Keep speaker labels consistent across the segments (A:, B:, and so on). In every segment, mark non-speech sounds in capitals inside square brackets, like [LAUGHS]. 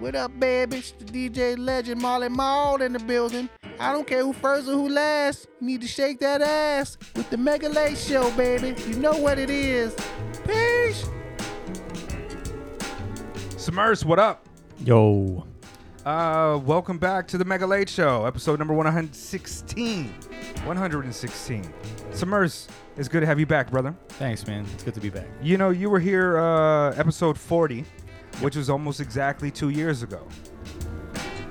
A: What up, baby? It's the DJ legend Molly Maul in the building. I don't care who first or who last. You need to shake that ass with the Mega Late Show, baby. You know what it is. Peace.
B: Submerse, what up?
C: Yo.
B: Uh, welcome back to the Mega Late Show, episode number 116. 116. Submerse, it's good to have you back, brother.
C: Thanks, man. It's good to be back.
B: You know, you were here uh, episode 40, which was almost exactly two years ago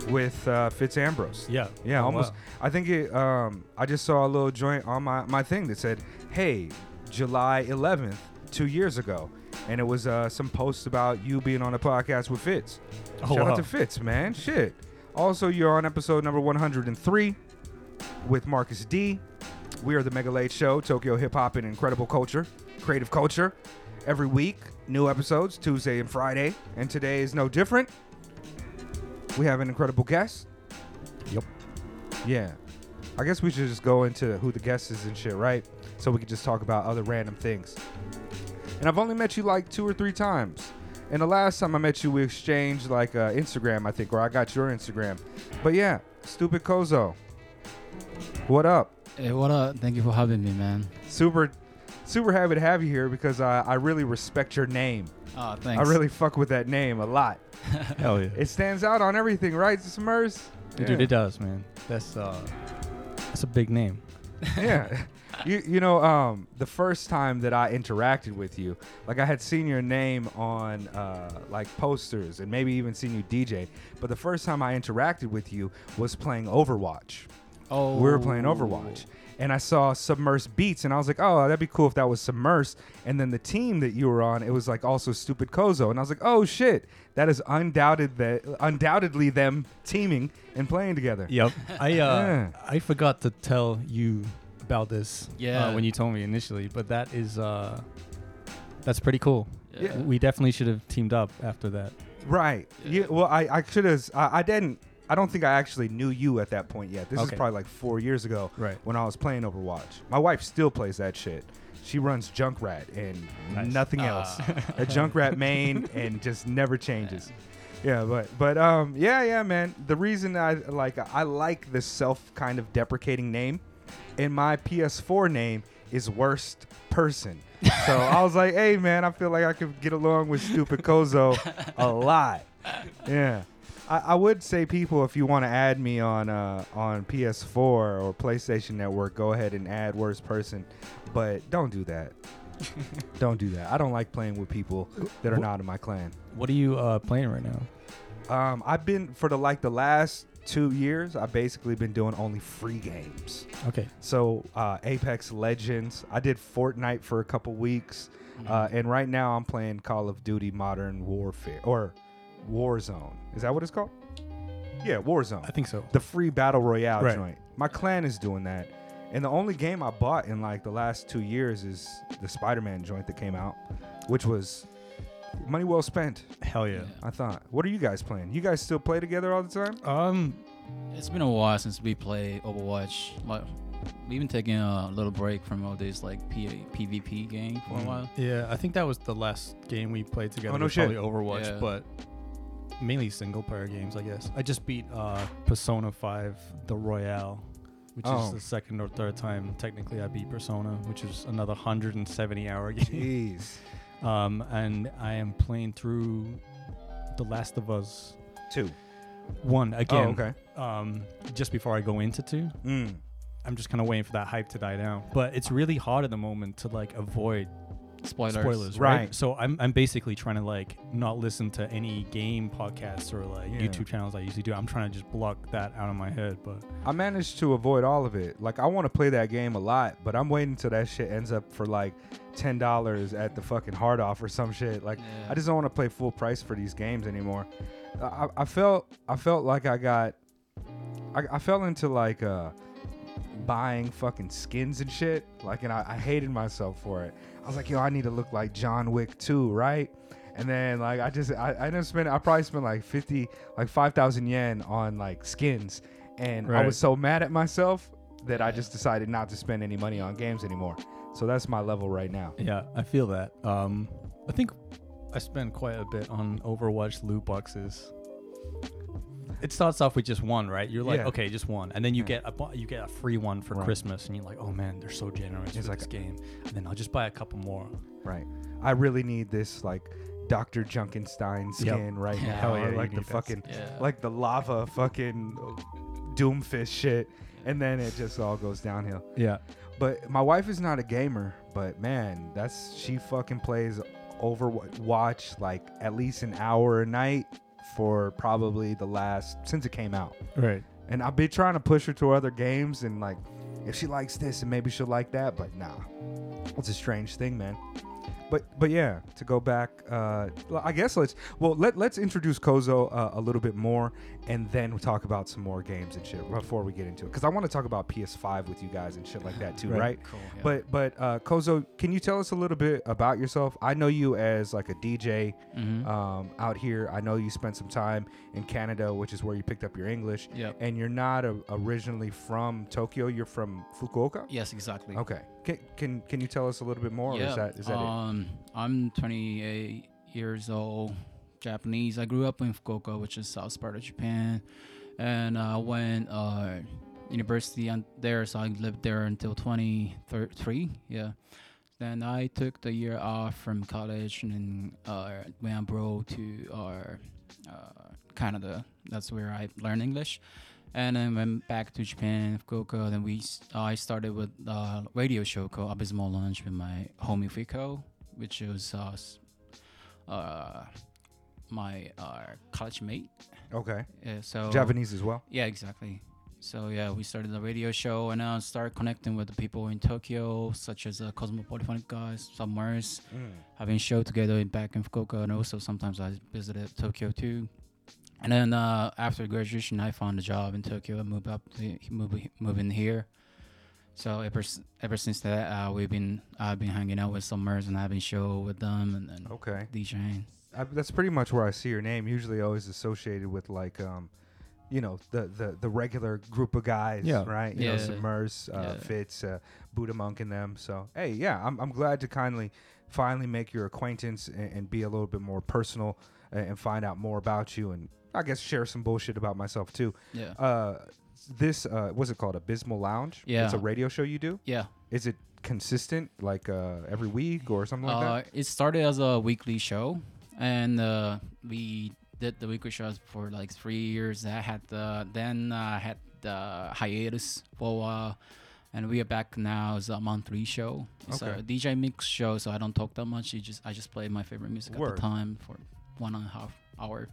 B: with uh, Fitz Ambrose.
C: Yeah.
B: Yeah,
C: Oh,
B: almost.
C: wow.
B: I think it. Um, I just saw a little joint on my, my thing that said, "Hey, July 11th, two years ago," and it was uh, some posts about you being on a podcast with Fitz.
C: Oh,
B: Shout
C: wow.
B: out to Fitz, man. Shit. Also, you're on episode number 103 with Marcus D. We are the Mega Late Show, Tokyo hip hop and incredible culture, creative culture. Every week, new episodes, Tuesday and Friday, and today is no different. We have an incredible guest.
C: Yep.
B: Yeah. I guess we should just go into who the guest is and shit, right? So we can just talk about other random things. And I've only met you like two or three times. And the last time I met you, we exchanged like uh, Instagram, I think, or I got your Instagram. But yeah, Stupid Kozo. What up?
D: Hey, what up? Thank you for having me, man.
B: Super, super happy to have you here because I, I really respect your name.
D: Oh, thanks.
B: I really fuck with that name a lot. [LAUGHS]
C: Hell yeah.
B: It stands out on everything, right, Smurs?
C: Dude, it does, man. That's uh that's a big name. [LAUGHS]
B: yeah. You you know um the first time that I interacted with you, like I had seen your name on uh like posters and maybe even seen you DJ, but the first time I interacted with you was playing Overwatch.
D: Oh,
B: We were playing Overwatch. And I saw Submersed Beats and I was like, "Oh, that'd be cool if that was Submersed." And then the team that you were on, it was like also Stupid Kozo, and I was like, "Oh shit, that is undoubted that undoubtedly them teaming and playing together."
C: Yep. [LAUGHS] I uh
B: Yeah.
C: I forgot to tell you about this
D: Yeah.
C: uh, when you told me initially, but that is uh that's pretty cool.
D: Yeah.
C: We definitely should have teamed up after that.
B: Right. Yeah. Well, I, I should have. I, I didn't. I don't think I actually knew you at that point yet. This is
C: Okay.
B: probably like four years ago
C: Right.
B: when I was playing Overwatch. My wife still plays that shit. She runs Junkrat and
C: Nice.
B: nothing
D: Ah.
B: else. A Junkrat main [LAUGHS] and just never changes. Yeah, but but um yeah yeah man. The reason I like I like the self kind of deprecating name, and my PS4 name is worst person. [LAUGHS] So I was like, hey man, I feel like I could get along with stupid Kozo [LAUGHS] a lot. Yeah. I, I would say people if you want to add me on uh, on PS4 or PlayStation Network, go ahead and add worst person, but don't do that. [LAUGHS] don't do that. I don't like playing with people that are not in my clan.
C: What are you uh playing right now?
B: Um, I've been for the like the last two years. I've basically been doing only free games.
C: Okay.
B: So uh, Apex Legends. I did Fortnite for a couple weeks, uh, and right now I'm playing Call of Duty Modern Warfare or Warzone. Is that what it's called? Yeah, Warzone.
C: I think so.
B: the free battle royale
C: Right.
B: joint. My clan is doing that, and the only game I bought in like the last two years is the Spider-Man joint that came out, which was money well spent.
C: Hell yeah.
B: I thought. What are you guys playing? You guys still play together all the time?
C: Um
D: It's been a while since we played Overwatch. Like, we've been taking a little break from all this like P- PvP game for a while.
C: yeah, I think that was the last game we played together.
B: Oh, no
C: was
B: shit.
C: Probably Overwatch,
D: Yeah.
C: but mainly single player games, I guess. I just beat uh, Persona 5 the Royal, which
B: Oh.
C: is the second or third time technically I beat Persona, which is another 170 hour [LAUGHS] game.
B: Jeez.
C: um, and I am playing through The Last of Us
B: Two.
C: 1 again.
B: Oh, okay.
C: Um, just before I go into 2.
B: Mm.
C: I'm just kind of waiting for that hype to die down. But it's really hard at the moment to like avoid
D: Spoilers.
C: spoilers, right?
B: Right.
C: So I'm, I'm basically trying to like not listen to any game podcasts or like
B: Yeah.
C: YouTube channels I usually do. I'm trying to just block that out of my head. But
B: I managed to avoid all of it. Like I want to play that game a lot, but I'm waiting till that shit ends up for like ten dollars at the fucking hard off or some shit. Like
D: Yeah.
B: I just don't want to play full price for these games anymore. I, I felt I felt like I got I, I fell into like uh buying fucking skins and shit. Like and I, I hated myself for it. I was like, yo, I need to look like John Wick too, right? And then like I just I, I didn't spend I probably spent like fifty like five thousand yen on like skins, and I was so mad at myself that I just decided not to spend any money on games anymore. So that's my level right now.
C: yeah, I feel that. Um, I think I spent quite a bit on Overwatch loot boxes. It starts off with just one, right? You're like,
B: Yeah.
C: okay, just one, and then you get a bu- you get a free one for
B: Right.
C: Christmas, and you're like, oh man, they're so generous
B: It's
C: with
B: like
C: this game, and then I'll just buy a couple more.
B: Right. I really need this like Dr. Junkenstein skin right [LAUGHS]
D: Yeah.
B: now.
C: Hell yeah,
B: or
C: you
B: like the
C: need that.
B: fucking
D: Yeah.
B: like the lava fucking doomfist shit. And then it just all goes downhill.
C: Yeah,
B: But my wife is not a gamer, but man, that's she fucking plays Overwatch like at least an hour a night for probably the last since it came out.
C: right.
B: And I've been trying to push her to other games and like if she likes this and maybe she'll like that, but nah. It's a strange thing, man. But but yeah, to go back, uh, I guess let's well let let's introduce Kozo uh, a little bit more, and then we'll talk about some more games and shit before we get into it. Because I want to talk about PS5 with you guys and shit like that too, [LAUGHS]
C: Right.
B: right?
D: Cool. yeah.
B: But but uh, Kozo, can you tell us a little bit about yourself? I know you as like a DJ
D: Mhm.
B: um, out here. I know you spent some time in Canada, which is where you picked up your English.
D: Yep.
B: And you're not a, originally from Tokyo. You're from Fukuoka.
D: Yes, exactly.
B: Okay. Can, can can you tell us a little bit more? or
D: Yeah.
B: is that is that it?
D: um, I'm 28 years old, Japanese. I grew up in Fukuoka, which is south part of Japan, and I went uh, university on there, so I lived there until 23. Yeah. Then I took the year off from college and then uh, went abroad to uh, uh, Canada. That's where I learned English. And then went back to Japan, Fukuoka. Then we, s- I started with a radio show called Abysmal Lounge with my homie Fiko, which was uh, uh, my uh, college mate.
B: okay.
D: Yeah, so
B: Japanese as well.
D: yeah, exactly. So yeah, we started the radio show, and I started connecting with the people in Tokyo, such as uh, Cosmopolitan guys, Submerse, having show together in back in Fukuoka, and also sometimes I visited Tokyo too. And then uh, after graduation, I found a job in Tokyo and moved up, to, moving here. So ever ever since that, uh, we've been I've been hanging out with Submerse and having show with them, and then
B: Okay.
D: DJing.
B: I, that's pretty much where I see your name. Usually, always associated with like, um, you know, the the the regular group of guys,
C: Yeah.
B: right? You know,
D: Yeah.
B: Submerse, uh,
D: Yeah.
B: Fitz, uh, Buddha Monk, and them. So, hey, yeah, I'm I'm glad to kindly finally make your acquaintance and, and be a little bit more personal and, and find out more about you, and I guess share some bullshit about myself too.
D: Yeah,
B: Uh, this uh, what's it called? Abysmal Lounge. Yeah. It's a radio show you do.
D: yeah.
B: Is it consistent, like uh, every week or something like
D: Uh, it started as a weekly show, and uh, we did the weekly shows for like three years. I had the then I had the hiatus for a while, and we are back now as a monthly show. It's
B: Okay.
D: a DJ mix show, so I don't talk that much. You just I just play my favorite music
B: Word.
D: at the time for one and a half hour.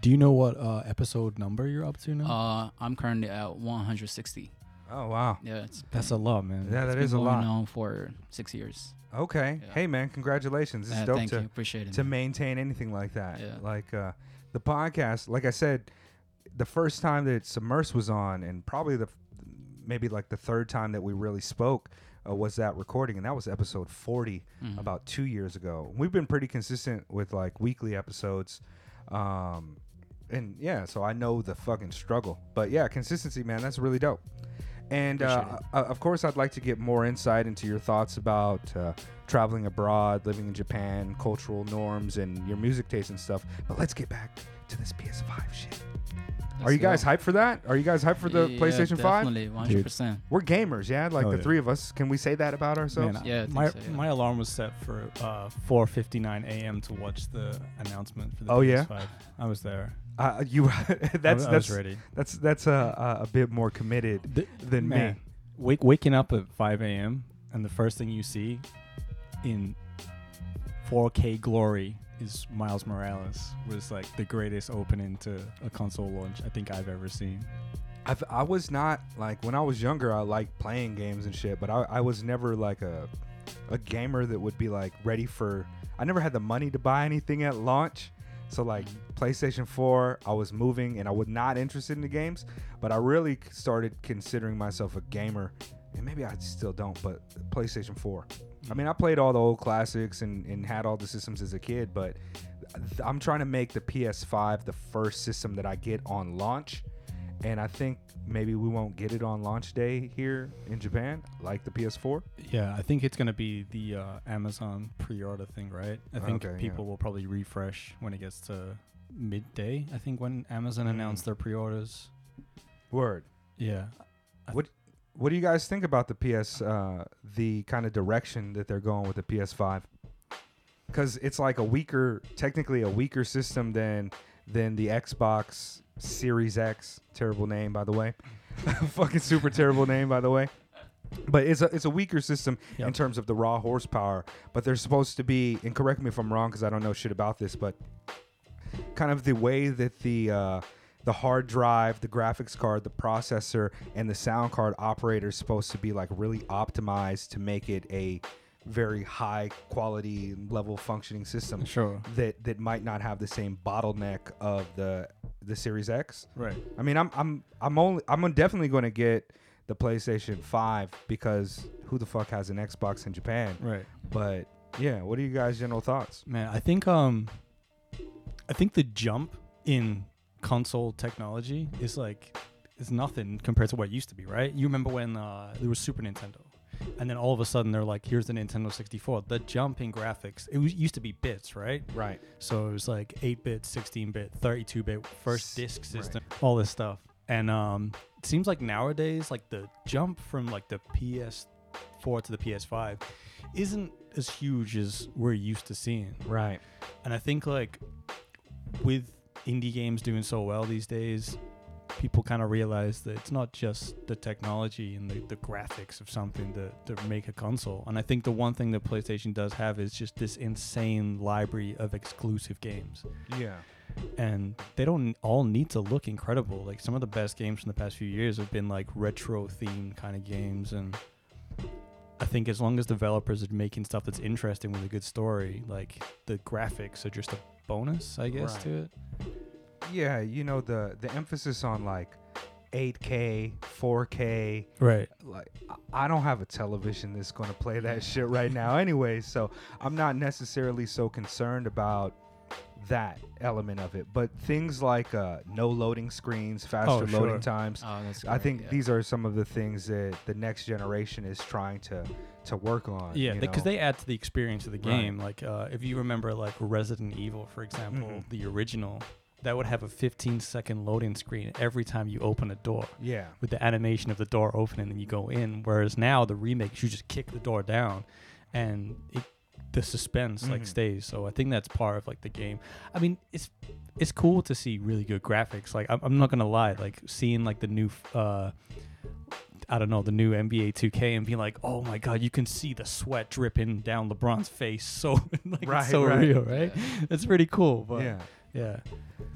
C: Do you know what uh, episode number you're up to now?
D: Uh, I'm currently at 160.
B: Oh wow.
D: Yeah, it's
C: That's a lot, man.
B: Yeah,
D: it's
B: that
D: been
B: a
D: going
B: lot.
D: on for six years.
B: Okay.
D: Yeah.
B: Hey man, congratulations. This
D: Uh,
B: dope
D: thank
B: to
D: you, appreciate it.
B: to
D: man.
B: maintain anything like that.
D: Yeah.
B: Like uh, the podcast, like I said, the first time that Submerse was on, and probably the maybe like the third time that we really spoke uh, was that recording, and that was episode 40
D: Mhm.
B: about two years ago. We've been pretty consistent with like weekly episodes. Um, and yeah, so I know the fucking struggle. But yeah, consistency, man, that's really dope. And uh, uh, of course, I'd like to get more insight into your thoughts about uh, traveling abroad, living in Japan, cultural norms, and your music taste and stuff. But let's get back to this PS5 shit. Are
D: Let's
B: you guys
D: go.
B: hyped for that? Are you guys hyped for the
D: Yeah,
B: PlayStation 5?
D: Definitely, 100%.
B: We're gamers, yeah? Like
C: Oh,
B: the
C: yeah.
B: three of us. Can we say that about ourselves?
C: Man,
D: Yeah, I think
C: my
D: so, yeah.
C: my alarm was set for uh, 4:59 a.m. to watch the announcement for the
B: Oh, yeah?
C: PS5. I was there.
B: Uh, you [LAUGHS]
C: I
B: that's
C: was- I
B: that's
C: was ready.
B: that's that's a, a a bit more committed
C: The-
B: than
C: man,
B: me.
C: Wake, waking up at 5 a.m. and the first thing you see in 4K glory is Miles Morales was like the greatest opening to a console launch I think I've ever seen.
B: I've, I was not like when I was younger. I liked playing games and shit, but I, I was never like a a gamer that would be like ready for. I never had the money to buy anything at launch, so like PlayStation 4, I was moving and I was not interested in the games. But I really started considering myself a gamer, and maybe I still don't. But PlayStation 4. I mean, I played all the old classics and, and had all the systems as a kid, but th- I'm trying to make the PS5 the first system that I get on launch. And I think maybe we won't get it on launch day here in Japan, like the PS4.
C: Yeah, I think it's gonna be the uh, Amazon pre-order thing, right? I think
B: Okay, yeah.
C: people will probably refresh when it gets to midday. I think when Amazon
B: Mm.
C: announced their pre-orders.
B: Word.
C: Yeah. I
B: What- What do you guys think about the PS, uh, the kind of direction that they're going with the PS5? Because it's like a weaker, technically a weaker system than than the Xbox Series X. Terrible name, by the way. [LAUGHS] Fucking super terrible name, by the way. But it's a it's a weaker system in terms of the raw horsepower. But they're supposed to be, and correct me if I'm wrong, because I don't know shit about this, but kind of the way that the uh, the hard drive, the graphics card, the processor, and the sound card operator is supposed to be like really optimized to make it a very high quality level functioning system
C: Sure.
B: that that might not have the same bottleneck of the the Series X.
C: Right.
B: I mean, I'm I'm I'm only I'm definitely going to get the PlayStation 5 because who the fuck has an Xbox in Japan?
C: Right.
B: But yeah, what are you guys' general thoughts?
C: Man, I think um I think the jump in console technology is like is nothing compared to what it used to be, right? You remember when uh, there was Super Nintendo, and then all of a sudden they're like, "Here's the Nintendo 64." The jump in graphics, it was, used to be bits, right?
B: Right.
C: So it was like 8-bit, 16-bit, 32-bit, first disc system, all this stuff. And um, it seems like nowadays, like the jump from like the PS4 to the PS5 isn't as huge as we're used to seeing.
B: Right.
C: And I think like with indie games doing so well these days, people kind of realize that it's not just the technology and the, the graphics of something to, to make a console. And I think the one thing that PlayStation does have is just this insane library of exclusive games.
B: Yeah.
C: And they don't all need to look incredible. Like some of the best games from the past few years have been like retro themed kind of games and I think as long as developers are making stuff that's interesting with a good story, like the graphics are just a bonus, I guess,
B: Right.
C: to it.
B: Yeah, you know the the emphasis on like 8K, 4K.
C: Right.
B: Like I- I don't have a television that's going to play that [LAUGHS] shit right now anyway, so I'm not necessarily so concerned about that element of it. But things like uh, no loading screens, faster
C: Oh,
B: loading
C: sure.
B: times,
D: Oh, that's
B: I think
D: yeah.
B: these are some of the things that the next generation is trying to to work on.
C: Yeah, because
B: know?
C: they add to the experience of the
B: Right.
C: game. Like, uh, if you remember, like Resident Evil, for example,
B: Mhm.
C: the original, that would have a 15 second loading screen every time you open a door.
B: yeah,
C: with the animation of the door opening and you go in. Whereas now the remakes, you just kick the door down, and it, the suspense like
B: Mhm.
C: stays. So I think that's part of like the game. I mean, it's it's cool to see really good graphics. Like I'm, I'm not gonna lie, like seeing like the new. uh I don't know the new NBA 2K and being like, oh my god, you can see the sweat dripping down LeBron's face, [LAUGHS] so like
B: Right,
C: so
B: right.
C: real, right? It's pretty cool, but
B: yeah.
C: yeah,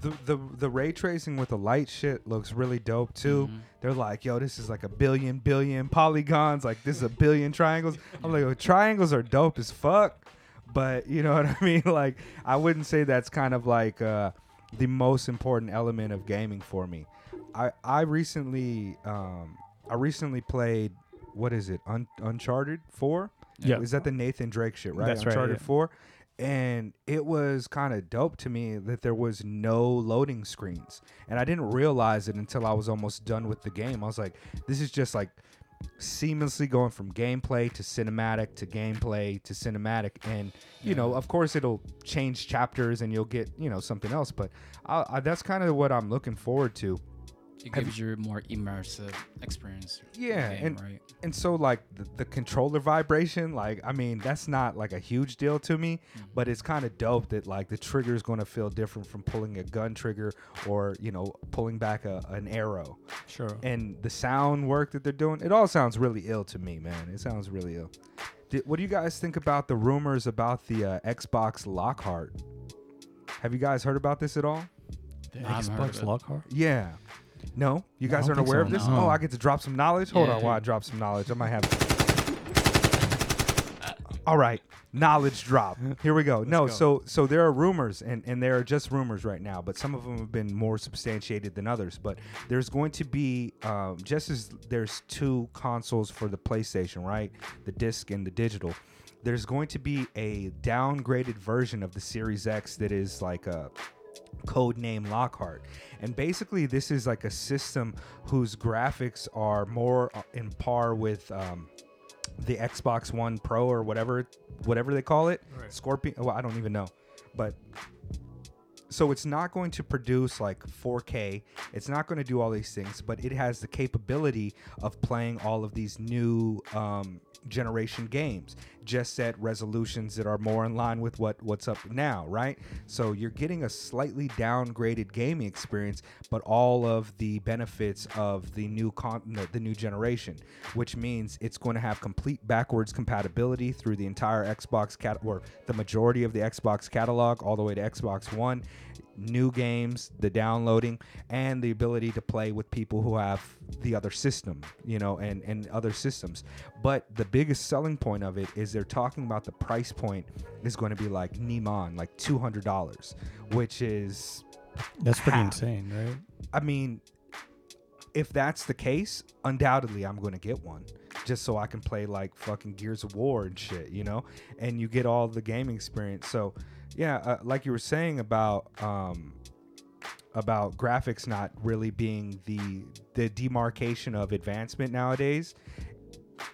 B: The, the the ray tracing with the light shit looks really dope too.
D: Mhm.
B: They're like, yo, this is like a billion billion polygons. Like this is a billion triangles. I'm like, oh, triangles are dope as fuck. But you know [LAUGHS] what I mean? Like, I wouldn't say that's kind of like uh, the most important element of gaming for me. I I recently um, I recently played what is it? Un- Uncharted Four.
C: Yeah.
B: Is that the Nathan Drake shit, right?
C: That's right,
B: Uncharted
C: yeah.
B: 4. And it was kind of dope to me that there was no loading screens. And I didn't realize it until I was almost done with the game. I was like, this is just like seamlessly going from gameplay to cinematic to gameplay to cinematic. And, you know, of course, it'll change chapters and you'll get, you know, something else. But I, I, that's kind of what I'm looking forward to.
D: It
B: Have
D: gives you more immersive experience.
B: Yeah,
D: game,
B: and-
D: right.
B: and so like the, the controller vibration like i mean that's not like a huge deal to me
D: Mhm.
B: but it's kind of dope that like the trigger is going to feel different from pulling a gun trigger or you know pulling back a, an arrow
C: sure.
B: and the sound work that they're doing it all sounds really ill to me man it sounds really ill Did, what do you guys think about the rumors about the uh, xbox lockhart have you guys heard about this at all
C: The
D: I haven't heard
C: Xbox. Lockhart.
B: yeah no? You guys aren't aware
C: so,
B: of this?
C: no.
B: oh i get to drop some knowledge? Hold
D: Yeah.
B: on while i drop some knowledge. I might have [LAUGHS] all right. Knowledge drop. Here we go. No
C: go.
B: so so there are rumors and and there are just rumors right now but some of them have been more substantiated than others. But there's going to be um, just as there's two consoles for the playstation right? The disc and the digital. There's going to be a downgraded version of the series x that is like a code name Lockhart. And basically, this is like a system whose graphics are more uh, in par with um, the Xbox One Pro or whatever, whatever they call it.
C: Right.
B: Scorpion. Well, I don't even know, but So it's not going to produce like 4K. It's not going to do all these things, but it has the capability of playing all of these new um, generation games, just set resolutions that are more in line with what what's up now, right? So you're getting a slightly downgraded gaming experience, but all of the benefits of the new con- the, the new generation, which means it's going to have complete backwards compatibility through the entire Xbox cat or the majority of the Xbox catalog all the way to Xbox One new games, the downloading, and the ability to play with people who have the other system, you know, and, and other systems. But the biggest selling point of it is they're talking about the price point is going to be like Neiman, like $200, which is,
C: That's pretty
B: half.
C: insane, right?
B: I mean, if that's the case, undoubtedly I'm going to get one just so I can play like fucking Gears of War and shit, you know? And you get all the gaming experience. So, yeah, uh, like you were saying about um about graphics not really being the the demarcation of advancement nowadays,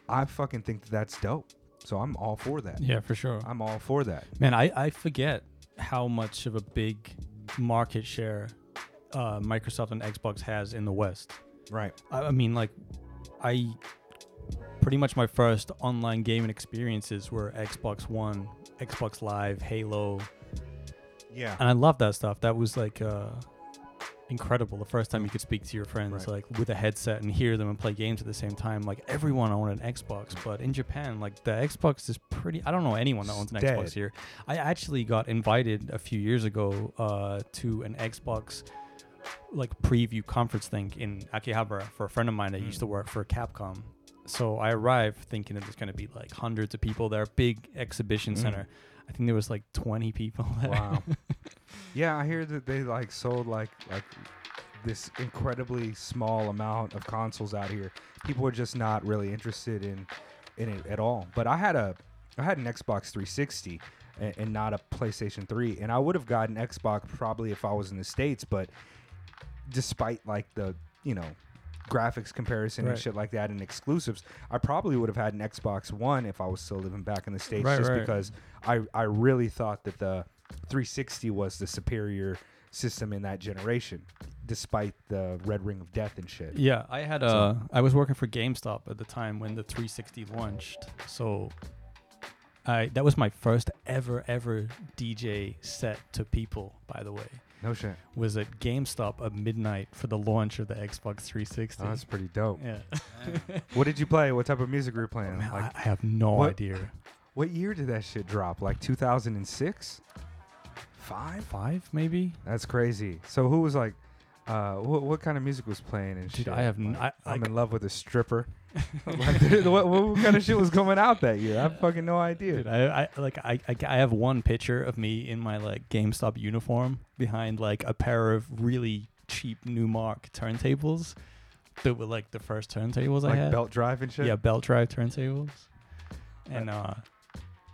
B: I fucking think that that's dope. So I'm all for that.
C: Yeah, for sure.
B: I'm all for that.
C: Man, I, I forget how much of a big market share uh, Microsoft and Xbox has in the West.
B: Right.
C: I, I mean, like, I pretty much my first online gaming experiences were Xbox One, Xbox Live, Halo,
B: Yeah.
C: and I love that stuff. That was like uh, incredible. The first time you could speak to your friends
B: Right.
C: like with a headset and hear them and play games at the same time. Like everyone owned an Xbox, but in Japan, like the Xbox is pretty. I don't know anyone that owns an
B: It's
C: Xbox here. I actually got invited a few years ago uh, to an Xbox like preview conference thing in Akihabara for a friend of mine that used to
B: Mm.
C: work for Capcom. So I arrived thinking it was going to be like hundreds of people there, big exhibition
B: Mm.
C: center. I think there was like 20 people there.
B: Wow. [LAUGHS] yeah, I hear that they like sold like like this incredibly small amount of consoles out here. People are just not really interested in in it at all. But I had a I had an Xbox 360 and, and not a PlayStation 3, and I would have gotten Xbox probably if I was in the states. But despite like the you know graphics comparison and shit like that and exclusives, I probably would have had an Xbox One if I was still living back in the states,
C: Right,
B: just
C: right.
B: because I I really thought that the 360 was the superior system in that generation, despite the Red Ring of Death and shit.
C: Yeah, I had uh I was working for GameStop at the time when the 360 launched. So I that was my first ever ever DJ set to people, by the way.
B: No shit.
C: Was at GameStop at midnight for the launch of the Xbox 360.
B: Oh, that's pretty dope.
C: yeah.
B: What did you play? What type of music were you playing?
C: Man,
B: like,
C: I, I have no
B: what-
C: idea.
B: what year did that shit drop? Like 2006? Five?
C: 5 maybe?
B: That's crazy. So who was like, uh, what, what kind of music was playing and
C: Dude,
B: shit?
C: I have n-
B: Like,
C: I-
B: I'm
C: like-
B: in love with a stripper. [LAUGHS] like, dude, what, what kind of shit was coming out that year? I have fucking no idea.
C: Dude, I, I like I, I I have one picture of me in my like GameStop uniform behind like a pair of really cheap Numark turntables that were like the first turntables I
B: like
C: had.
B: belt drive and shit.
C: Yeah, belt drive turntables. And uh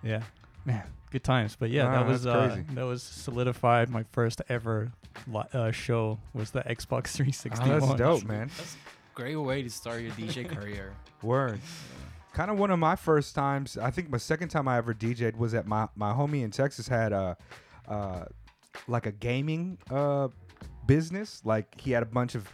C: yeah, man, good times. But yeah,
B: Wow,
C: that was uh, that was solidified. My first ever li- uh, show was the Xbox 360.
B: Oh, that's
C: launch.
B: dope, man.
D: Great way to start your DJ [LAUGHS] career.
B: Word. Kind of one of my first times. I think my second time I ever DJ'd was at my my homie in Texas had a, uh, like a gaming uh business. Like he had a bunch of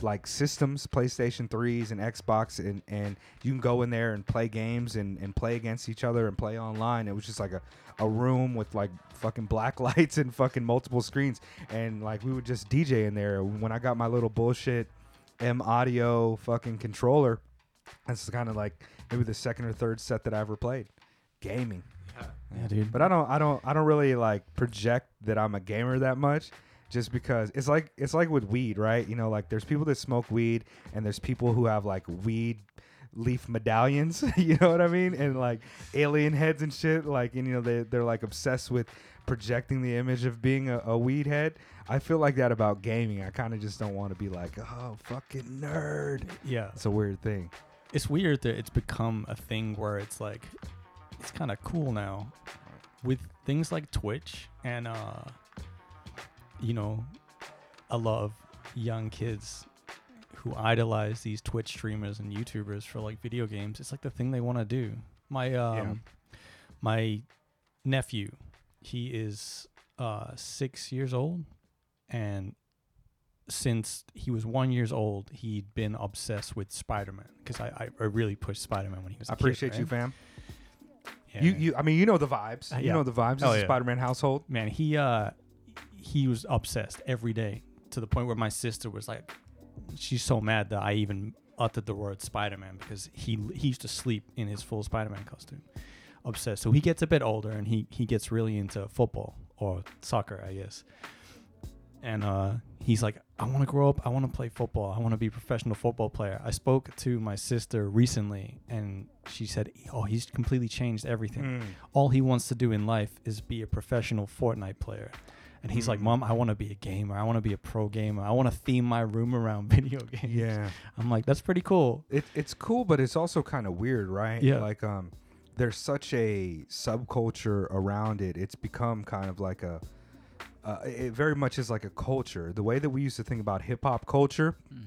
B: like systems, PlayStation threes and Xbox, and and you can go in there and play games and and play against each other and play online. It was just like a a room with like fucking black [LAUGHS] lights and fucking multiple screens, and like we would just DJ in there. When I got my little bullshit M audio fucking controller. That's kind of like maybe the second or third set that I ever played. Gaming.
C: Yeah, dude.
B: But I don't I don't I don't really like project that I'm a gamer that much just because it's like it's like with weed, right? You know, like there's people that smoke weed and there's people who have like weed leaf medallions, [LAUGHS] you know what I mean? And like alien heads and shit like and you know they they're like obsessed with projecting the image of being a, a weed head. I feel like that about gaming. I kind of just don't want to be like, "Oh, fucking nerd."
C: yeah,
B: It's a weird thing.
C: it's weird that it's become a thing where it's like it's kind of cool now with things like Twitch and uh you know a lot of young kids who idolize these Twitch streamers and YouTubers for like video games. It's like the thing they want to do. My um my nephew, he is uh, six years old, and since he was one years old, he'd been obsessed with Spider Man because I, I I really pushed Spider Man when he was.
B: I
C: a kid,
B: appreciate you, fam.
C: Yeah.
B: You, you, I mean, you know the vibes.
C: Uh,
B: You know the vibes.
C: Oh, yeah.
B: Spider-Man household.
C: man he uh he was obsessed every day to the point where my sister was like she's so mad that i even uttered the word spider-man because he he used to sleep in his full spider-man costume obsessed so he gets a bit older and he he gets really into football or soccer i guess and uh he's like i want to grow up i want to play football i want to be a professional football player i spoke to my sister recently and she said oh he's completely changed everything
B: Mm.
C: all he wants to do in life is be a professional Fortnite player. And he's like,
B: Mm.
C: Mom, I want to be a gamer. I want to be a pro gamer. I want to theme my room around [LAUGHS] video games.
B: Yeah.
C: I'm like, that's pretty cool.
B: It, it's cool, but it's also kind of weird, right?
C: Yeah.
B: Like, um, there's such a subculture around it. It's become kind of like a, uh, it very much is like a culture. The way that we used to think about hip hop culture,
D: Mhm.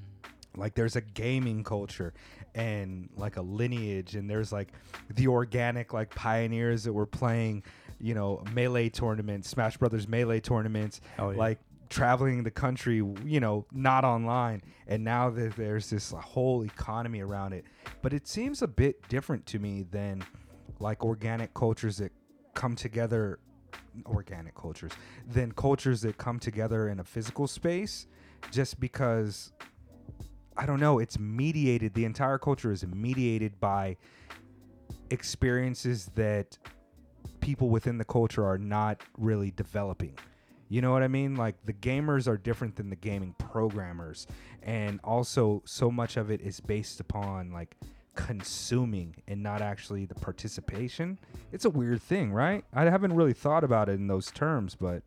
B: like there's a gaming culture and like a lineage and there's like the organic like pioneers that were playing you know melee tournaments smash brothers melee tournaments
C: Oh, yeah.
B: like traveling the country you know not online and now that there's this whole economy around it but it seems a bit different to me than like organic cultures that come together organic cultures than cultures that come together in a physical space just because I don't know, it's mediated the entire culture is mediated by experiences that people within the culture are not really developing. You know what I mean? Like the gamers are different than the gaming programmers and also so much of it is based upon like consuming and not actually the participation. It's a weird thing, right? I haven't really thought about it in those terms, but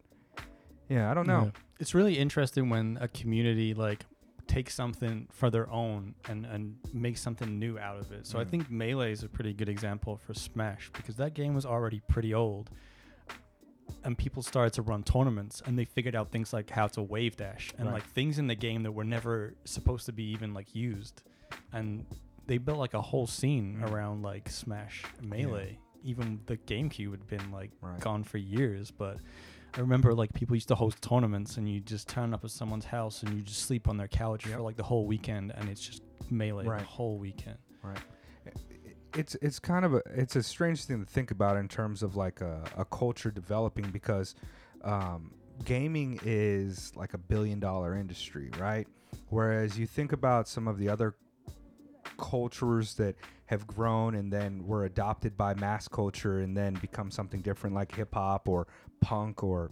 B: yeah, I don't know.
C: Yeah. It's really interesting when a community like takes something for their own and and makes something new out of it. So I
B: Mm.
C: think Melee is a pretty good example for Smash because that game was already pretty old. And people started to run tournaments and they figured out things like how to wave dash and
B: Right.
C: like things in the game that were never supposed to be even like used. And they built like a whole scene
B: Mm.
C: around like Smash Melee. Even the GameCube had been like
B: Right.
C: gone for years, but I remember like people used to host tournaments and you just turn up at someone's house and you just sleep on their couch
B: Yep.
C: for like the whole weekend and it's just melee
B: Right.
C: the whole weekend. Right.
B: it's it's kind of a it's a strange thing to think about in terms of like a, a culture developing because um, gaming is like a billion dollar industry right whereas you think about some of the other cultures that have grown and then were adopted by mass culture and then become something different like hip hop or punk or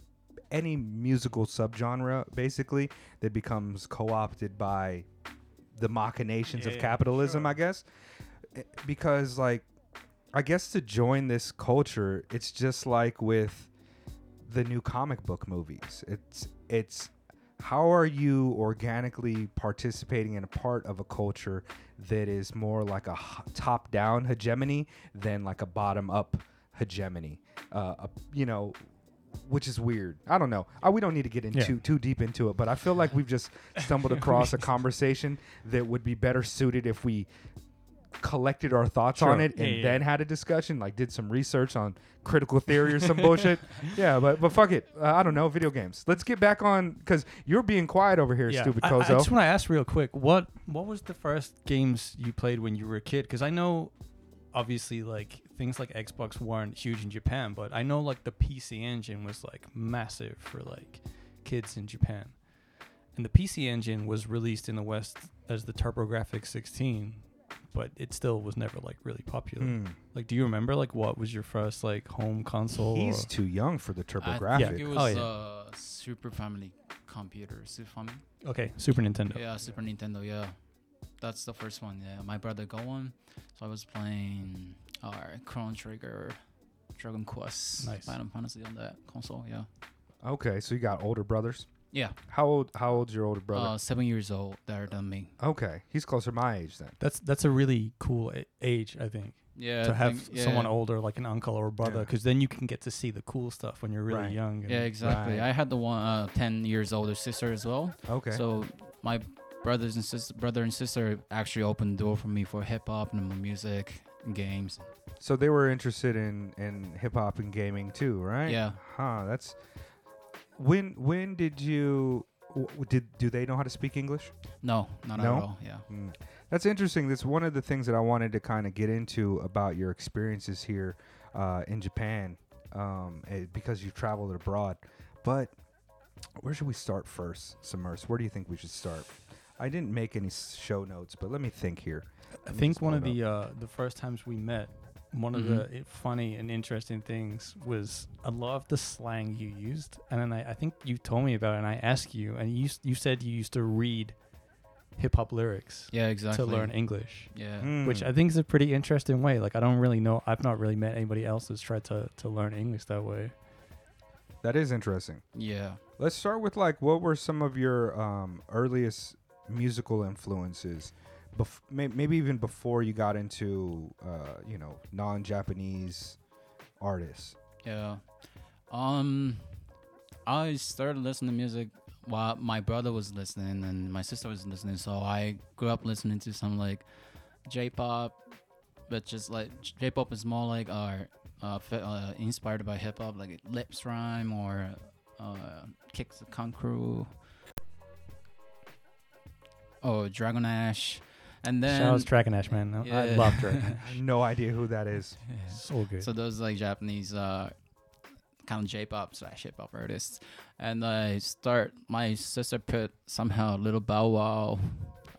B: any musical subgenre basically that becomes co-opted by the machinations
C: Yeah,
B: of capitalism
C: sure.
B: i guess Eh, because like i guess to join this culture it's just like with the new comic book movies it's it's how are you organically participating in a part of a culture that is more like a top down hegemony than like a bottom up hegemony. Uh, a, you know which is weird. I don't know. Uh, we don't need to get into
C: Yeah.
B: too deep into it but i feel like we've just stumbled [LAUGHS] across a conversation that would be better suited if we collected our thoughts on it and
C: yeah,
B: then
C: yeah.
B: had a discussion like did some research on critical theory or some bullshit [LAUGHS] yeah but but fuck it uh, i don't know video games let's get back on because you're being quiet over here stupid
C: I, I
B: kozo
C: just want to ask real quick what what was the first games you played when you were a kid? Because I know obviously like things like Xbox weren't huge in Japan, but I know like the PC engine was like massive for like kids in Japan. And the PC engine was released in the West as the TurboGrafx 16, but it still was never like really popular.
B: Hmm.
C: Like, do you remember like what was your first like home console?
B: he's
C: or-
B: too young for the
D: I
B: TurboGrafx.
D: think it
C: Oh,
D: was
C: yeah.
D: uh, Super Family computer. Super Family.
C: okay, Super Nintendo.
D: Yeah, Super Nintendo. Yeah, that's the first one. Yeah, my brother got one, so I was playing uh, Chrono Trigger, Dragon Quest,
C: Nice.
D: Final Fantasy on that console. Yeah.
B: Okay, so you got older brothers.
D: Yeah.
B: How old? How old's your older brother?
D: Uh, seven years old. They're than me.
B: okay, he's closer to my age then.
C: That's that's a really cool a- age, I think.
D: Yeah.
C: to
D: I
C: have
D: think-
C: someone
D: yeah.
C: older like an uncle or brother
B: Yeah.
C: because then you can get to see the cool stuff when you're really
B: Right.
C: young. and-
D: Yeah, exactly.
B: Right.
D: I had the one uh, ten years older sister as well.
B: Okay.
D: So my brothers and sister, brother and sister, actually opened the door for me for hip hop and music, and games.
B: So they were interested in in hip hop and gaming too, right?
D: Yeah.
B: Huh. That's when when did you w- w- did do they know how to speak English?
D: No, not
B: No?
D: at all. Yeah.
B: Mm. That's interesting. That's one of the things that I wanted to kind of get into about your experiences here uh, in Japan, um, eh, because you've traveled abroad. But where should we start first, Submerse? Where do you think we should start? I didn't make any show notes, but let me think here.
C: I
B: Let me
C: think one of
B: it
C: the uh, the first times we met, one of the funny and interesting things was I loved the slang you used, and then I, I think you told me about it, and I asked you, and you you said you used to read hip hop lyrics
D: Yeah, exactly.
C: to learn English,
D: Yeah.
C: which
B: Mm.
C: I think is a pretty interesting way. Like I don't really know, I've not really met anybody else that's tried to to learn English that way.
B: that is interesting.
D: Yeah.
B: Let's start with like what were some of your um, earliest musical influences, bef- may- maybe even before you got into uh, you know non-Japanese artists.
D: Yeah. Um, I started listening to music while my brother was listening and my sister was listening. So I grew up listening to some like J-pop, but just like J-pop is more like our uh, fi- uh inspired by hip hop, like Rip Slyme or uh, Kick the Can Crew. Oh, Dragon Ash, and then
C: Shout out to Dragon Ash, man. I love [LAUGHS] Dragon
B: I
C: Ash.
B: have no idea who that is. [LAUGHS]
C: so good.
D: So those like Japanese uh kind of J-pop slash hip hop artists, and I start. My sister put somehow a Little Bow Wow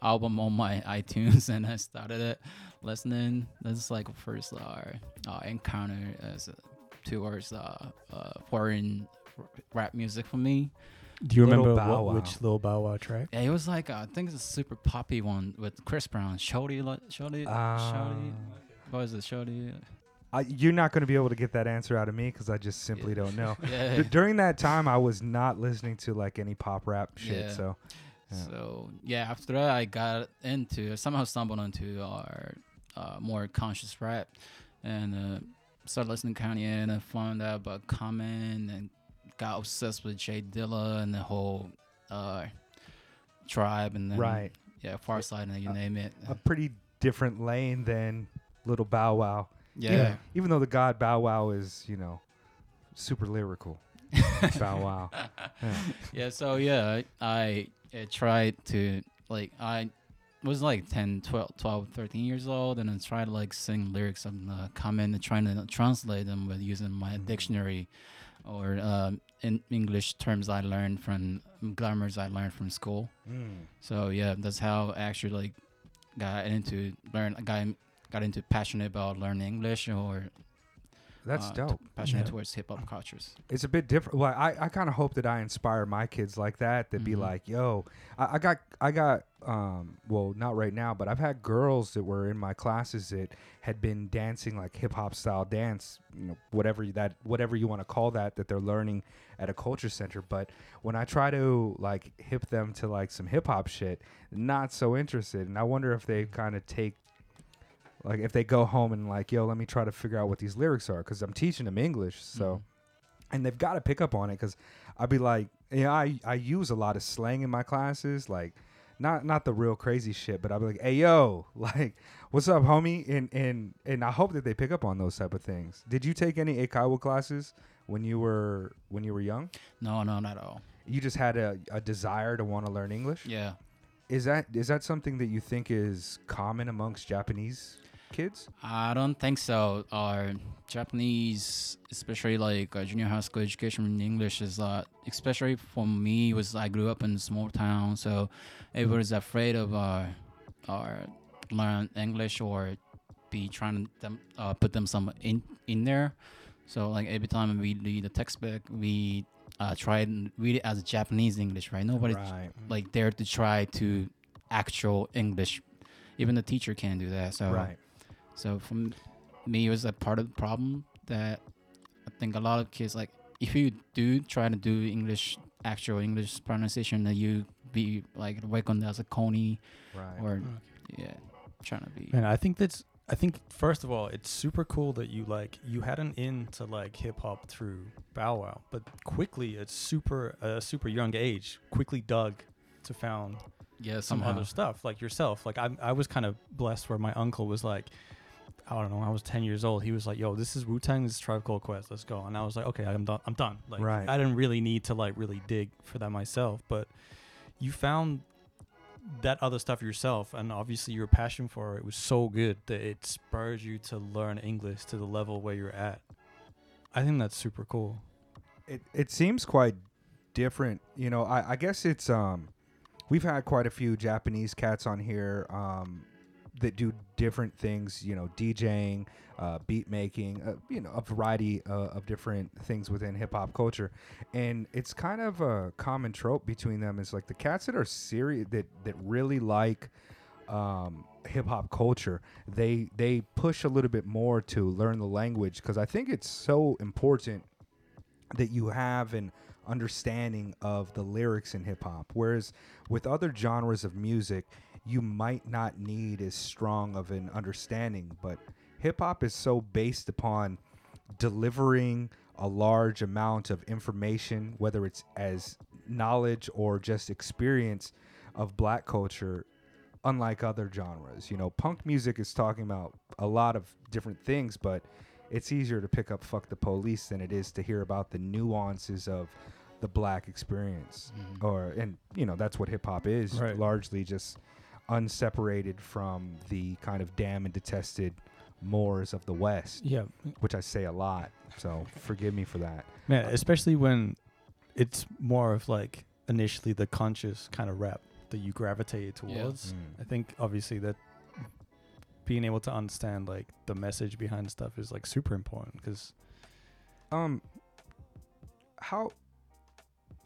D: album on my [LAUGHS] iTunes, and I started it listening. That's like first uh, uh encounter as uh, towards uh, uh foreign rap music for me.
C: Do you
B: Little
C: remember
B: Bow
C: what,
B: Wow.
C: which Lil Bow Wow track?
D: Yeah, it was like uh, I think it's a super poppy one with Chris Brown, Shorty, Lo- Shorty, Shorty. What is it, Shorty?
B: I, you're not going to be able to get that answer out of me because I just simply don't know. [LAUGHS]
D: Yeah.
B: D- during that time, I was not listening to like any pop rap shit.
D: Yeah.
B: So Yeah.
D: So yeah, after that I got into somehow stumbled into our uh, more conscious rap, and uh, started listening to Kanye, and I found out about Common, and got obsessed with Jay Dilla and the whole uh, tribe, and then
B: right,
D: yeah, Pharcyde, and you
B: Uh,
D: name it.
B: a pretty different lane than Little Bow Wow.
D: yeah.
B: Even though the God Bow Wow is, you know, super lyrical. [LAUGHS] Bow Wow. Yeah.
D: yeah so yeah i, I tried to like i was like 10 12 12 13 years old and i tried to like sing lyrics of the comment and trying to translate them with using my
B: Mhm.
D: dictionary or um, in english terms i learned from grammars i learned from school
B: Mm.
D: so yeah that's how i actually like got into learn got got into passionate about learning english or
B: That's
D: uh, t-
B: dope.
D: passionate
C: Yeah.
D: towards hip-hop cultures
B: It's a bit different. Well, I, I kind of hope that I inspire my kids like that. To be
D: Mhm.
B: like, yo, I, I got I got um well not right now, but I've had girls that were in my classes that had been dancing like hip hop style dance, you know, whatever you- that whatever you want to call that that they're learning at a culture center. But when I try to like hip them to like some hip hop shit, not so interested. And I wonder if they kind of take like if they go home and like, yo, let me try to figure out what these lyrics are because I'm teaching them English, so
D: Mhm.
B: and they've got to pick up on it because I'd be like, you know, I I use a lot of slang in my classes, like not not the real crazy shit, but I'll be like, hey yo, [LAUGHS] like, what's up, homie? And and and I hope that they pick up on those type of things. Did you take any Eikaiwa classes when you were when you were young?
D: no no not at all
B: You just had a, a desire to want to learn English.
D: yeah
B: Is that is that something that you think is common amongst Japanese kids?
D: I don't think so. Our Japanese, especially like uh, junior high school education in English, is uh, especially for me was I grew up in a small town, so everybody's afraid of uh, uh, learn English or be trying to them, uh, put them some in in there. So like every time we read the textbook, we uh, try and read it as Japanese English, right? Nobody
B: right.
D: like dare to try to actual English. Even the teacher can't do that. So
B: right.
D: So for m- me, it was a part of the problem that I think a lot of kids like. If you do try to do English, actual English pronunciation, that you be like welcomed as a coney
B: Right.
D: or mm. yeah, trying to be.
C: And I think that's. I think first of all, it's super cool that you like you had an in to like hip hop through Bow Wow, but quickly at super a super young age, quickly dug to found
D: Yeah,
C: some other stuff like yourself. Like I, I was kind of blessed where my uncle was like, I don't know, I was 10 years old. He was like, "Yo, this is Wu Tang, this is Tribe Called Quest. Let's go." And I was like, "Okay, I'm done. I'm done." Like,
B: Right.
C: I didn't really need to like really dig for that myself, but you found that other stuff yourself, and obviously your passion for it was so good that it spurred you to learn English to the level where you're at. I think that's super cool.
B: it it seems quite different. You know, I, I guess it's um we've had quite a few Japanese cats on here um that do different things, you know, DJing, uh, beat making, uh, you know, a variety uh, of different things within hip hop culture. And it's kind of a common trope between them is like the cats that are serious that that really like um, hip hop culture, they they push a little bit more to learn the language because I think it's so important that you have an understanding of the lyrics in hip hop. Whereas with other genres of music, you might not need as strong of an understanding, but hip hop is so based upon delivering a large amount of information, whether it's as knowledge or just experience of black culture, unlike other genres. You know, punk music is talking about a lot of different things, but it's easier to pick up fuck the police than it is to hear about the nuances of the black experience
D: Mhm.
B: or and you know that's what hip hop is
C: Right.
B: largely just unseparated from the kind of damn and detested Moors of the West,
C: Yeah,
B: which I say a lot. So forgive me for that.
C: man. Especially when it's more of like initially the conscious kind of rap that you gravitated
D: Yeah.
C: towards.
B: Mm.
C: I think obviously that being able to understand like the message behind stuff is like super important because
B: Um, how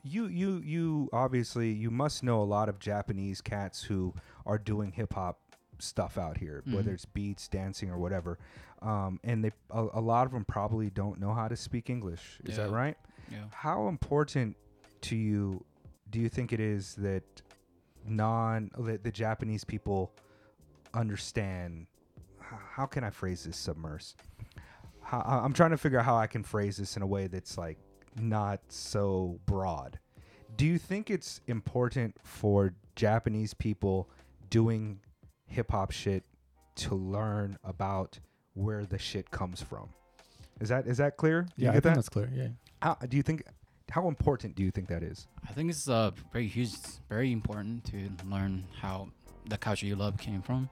B: you you you obviously you must know a lot of Japanese cats who are doing hip hop stuff out here, whether
D: Mhm.
B: it's beats, dancing, or whatever. Um, and they a, a lot of them probably don't know how to speak English. Is that right?
D: Yeah.
B: How important to you do you think it is that non that the Japanese people understand? How can I phrase this? Submerse. How, I'm trying to figure out how I can phrase this in a way that's like not so broad. Do you think it's important for Japanese people doing hip hop shit to learn about where the shit comes from? Is that is that clear? Do
C: yeah,
B: you
C: I think
B: that?
C: that's clear. Yeah,
B: How do you think? How important do you think that is?
D: I think it's uh very huge, very important to learn how the culture you love came from.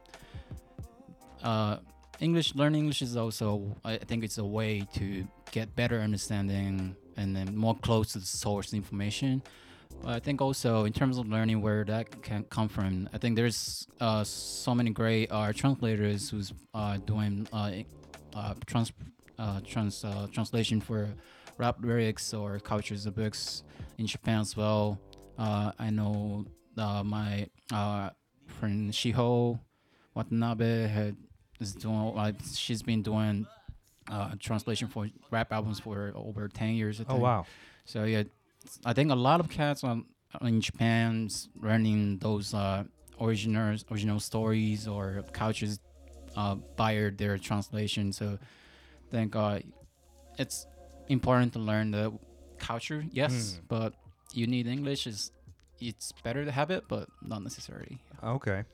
D: Uh, English, learning English is also, I think it's a way to get better understanding and then more close to the source information. I think also in terms of learning where that can come from, I think there's uh, so many great uh, translators who's uh, doing uh, uh, trans, uh, trans uh, translation for rap lyrics or cultures of books in Japan as well. Uh, I know uh, my uh, friend Shiho Watanabe had is doing like she's been doing uh, translation for rap albums for over ten years. I
B: Oh wow!
D: So yeah, I think a lot of cats um, in Japan is learning those uh, original original stories or cultures uh, via their translation. So I think uh, it's important to learn the culture, yes,
B: Mm.
D: but you need English. Is it's better to have it, but not necessarily.
B: Okay.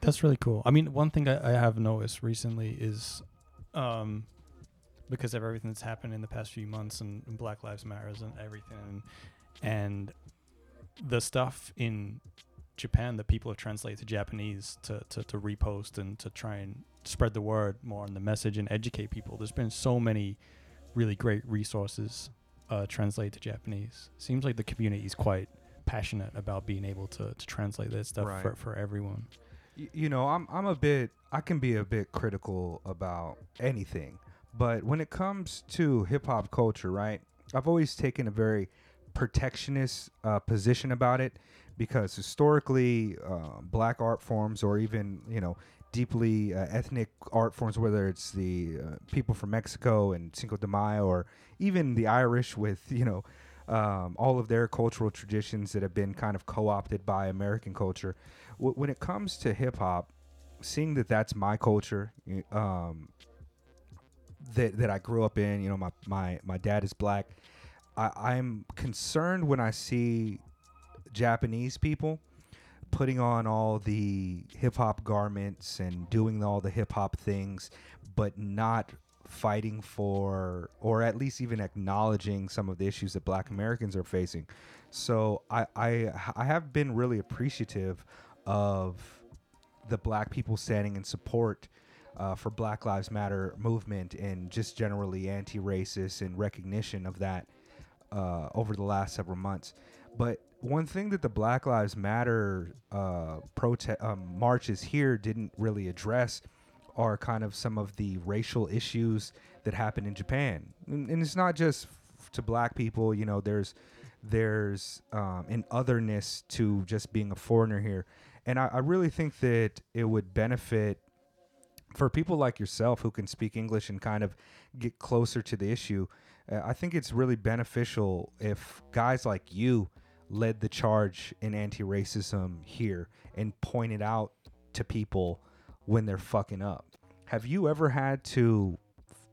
C: that's really cool. I mean, one thing I, I have noticed recently is, um, because of everything that's happened in the past few months and, and Black Lives Matters and everything, and the stuff in Japan that people have translated to Japanese to, to, to repost and to try and spread the word more on the message and educate people. There's been so many really great resources uh, translated to Japanese. Seems like the community is quite passionate about being able to, to translate that stuff
B: Right.
C: for, for everyone.
B: Y- you know, I'm I'm a bit I can be a bit critical about anything, but when it comes to hip hop culture, right? I've always taken a very protectionist uh, position about it because historically, uh, black art forms or even you know deeply uh, ethnic art forms, whether it's the uh, people from Mexico and Cinco de Mayo or even the Irish with you know um, all of their cultural traditions that have been kind of co-opted by American culture. W- when it comes to hip hop, seeing that that's my culture, um, that that I grew up in, you know, my my my dad is black. I, I'm concerned when I see Japanese people putting on all the hip hop garments and doing all the hip hop things, but not fighting for or at least even acknowledging some of the issues that black Americans are facing. So I I, I have been really appreciative of the black people standing in support uh, for Black Lives Matter movement and just generally anti-racist and recognition of that uh, over the last several months. But one thing that the Black Lives Matter uh, protest um, marches here didn't really address are kind of some of the racial issues that happen in Japan, and, it's not just to black people. You know, there's there's um, an otherness to just being a foreigner here, and I, I really think that it would benefit for people like yourself who can speak English and kind of get closer to the issue. Uh, I think it's really beneficial if guys like you led the charge in anti-racism here and pointed out to people when they're fucking up. Have you ever had to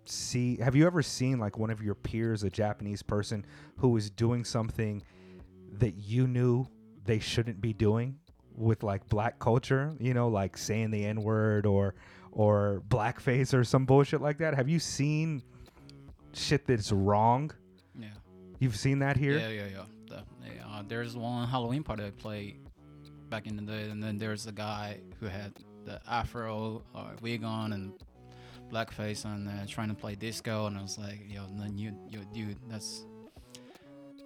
B: see have you ever seen like one of your peers, a Japanese person who was doing something that you knew they shouldn't be doing with like black culture, you know, like saying the N-word or or blackface or some bullshit like that? Have you seen shit that's wrong?
D: Yeah.
B: You've seen that here?
D: Yeah, yeah, yeah. Definitely. Uh, there's one Halloween party I played back in the day, and then there's a guy who had the afro uh, wig on and blackface and uh, trying to play disco, and I was like, yo, no, you, you, dude, that's.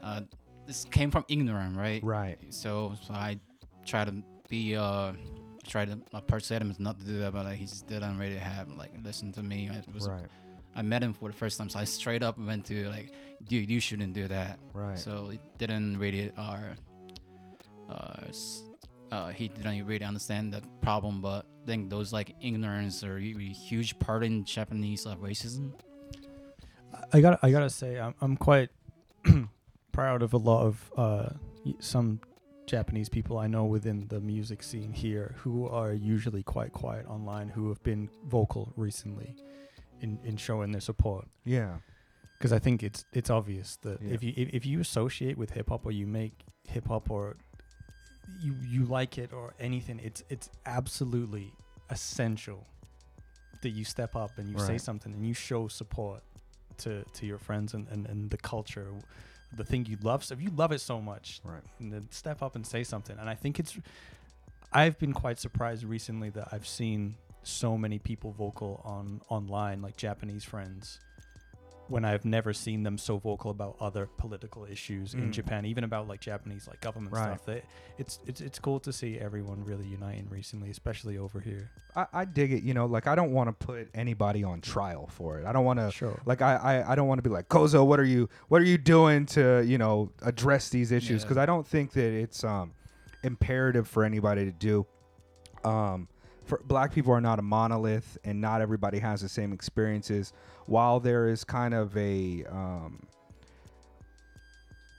D: Uh, this came from ignorance, right?
B: Right.
D: So, so I try to be uh try to uh, persuade him not to do that, but like, he just didn't really have like listen to me. It was
B: Right.
D: I met him for the first time, so I straight up went to like, dude, you shouldn't do that.
B: Right.
D: So it didn't really uh, uh, s- uh, he didn't really understand the problem, but I think those like ignorance are really huge part in Japanese uh, racism.
C: I got I gotta say I'm I'm quite [CLEARS THROAT] proud of a lot of uh, some Japanese people I know within the music scene here who are usually quite quiet online who have been vocal recently in in showing their support
B: Yeah.
C: because I think it's it's obvious that
B: Yeah.
C: if you if, if you associate with hip hop or you make hip hop or you you like it or anything it's it's absolutely essential that you step up and you say something and you show support to to your friends and, and, and the culture the thing you love so if you love it so much
B: Right.
C: and then step up and say something and i think it's i've been quite surprised recently that i've seen so many people vocal on online like japanese friends when i've never seen them so vocal about other political issues in
B: Mm.
C: japan even about like japanese like government
B: Right.
C: stuff they, it's it's it's cool to see everyone really uniting recently especially over here
B: I, I dig it. You know, like I don't want to put anybody on trial for it. I don't want to.
C: sure
B: Like I, I, I don't want to be like Kozo. What are you What are you doing to you know address these issues?
D: Yeah.
B: Because I don't think that it's um imperative for anybody to do. Um, for black people are not a monolith, and not everybody has the same experiences. While there is kind of a um,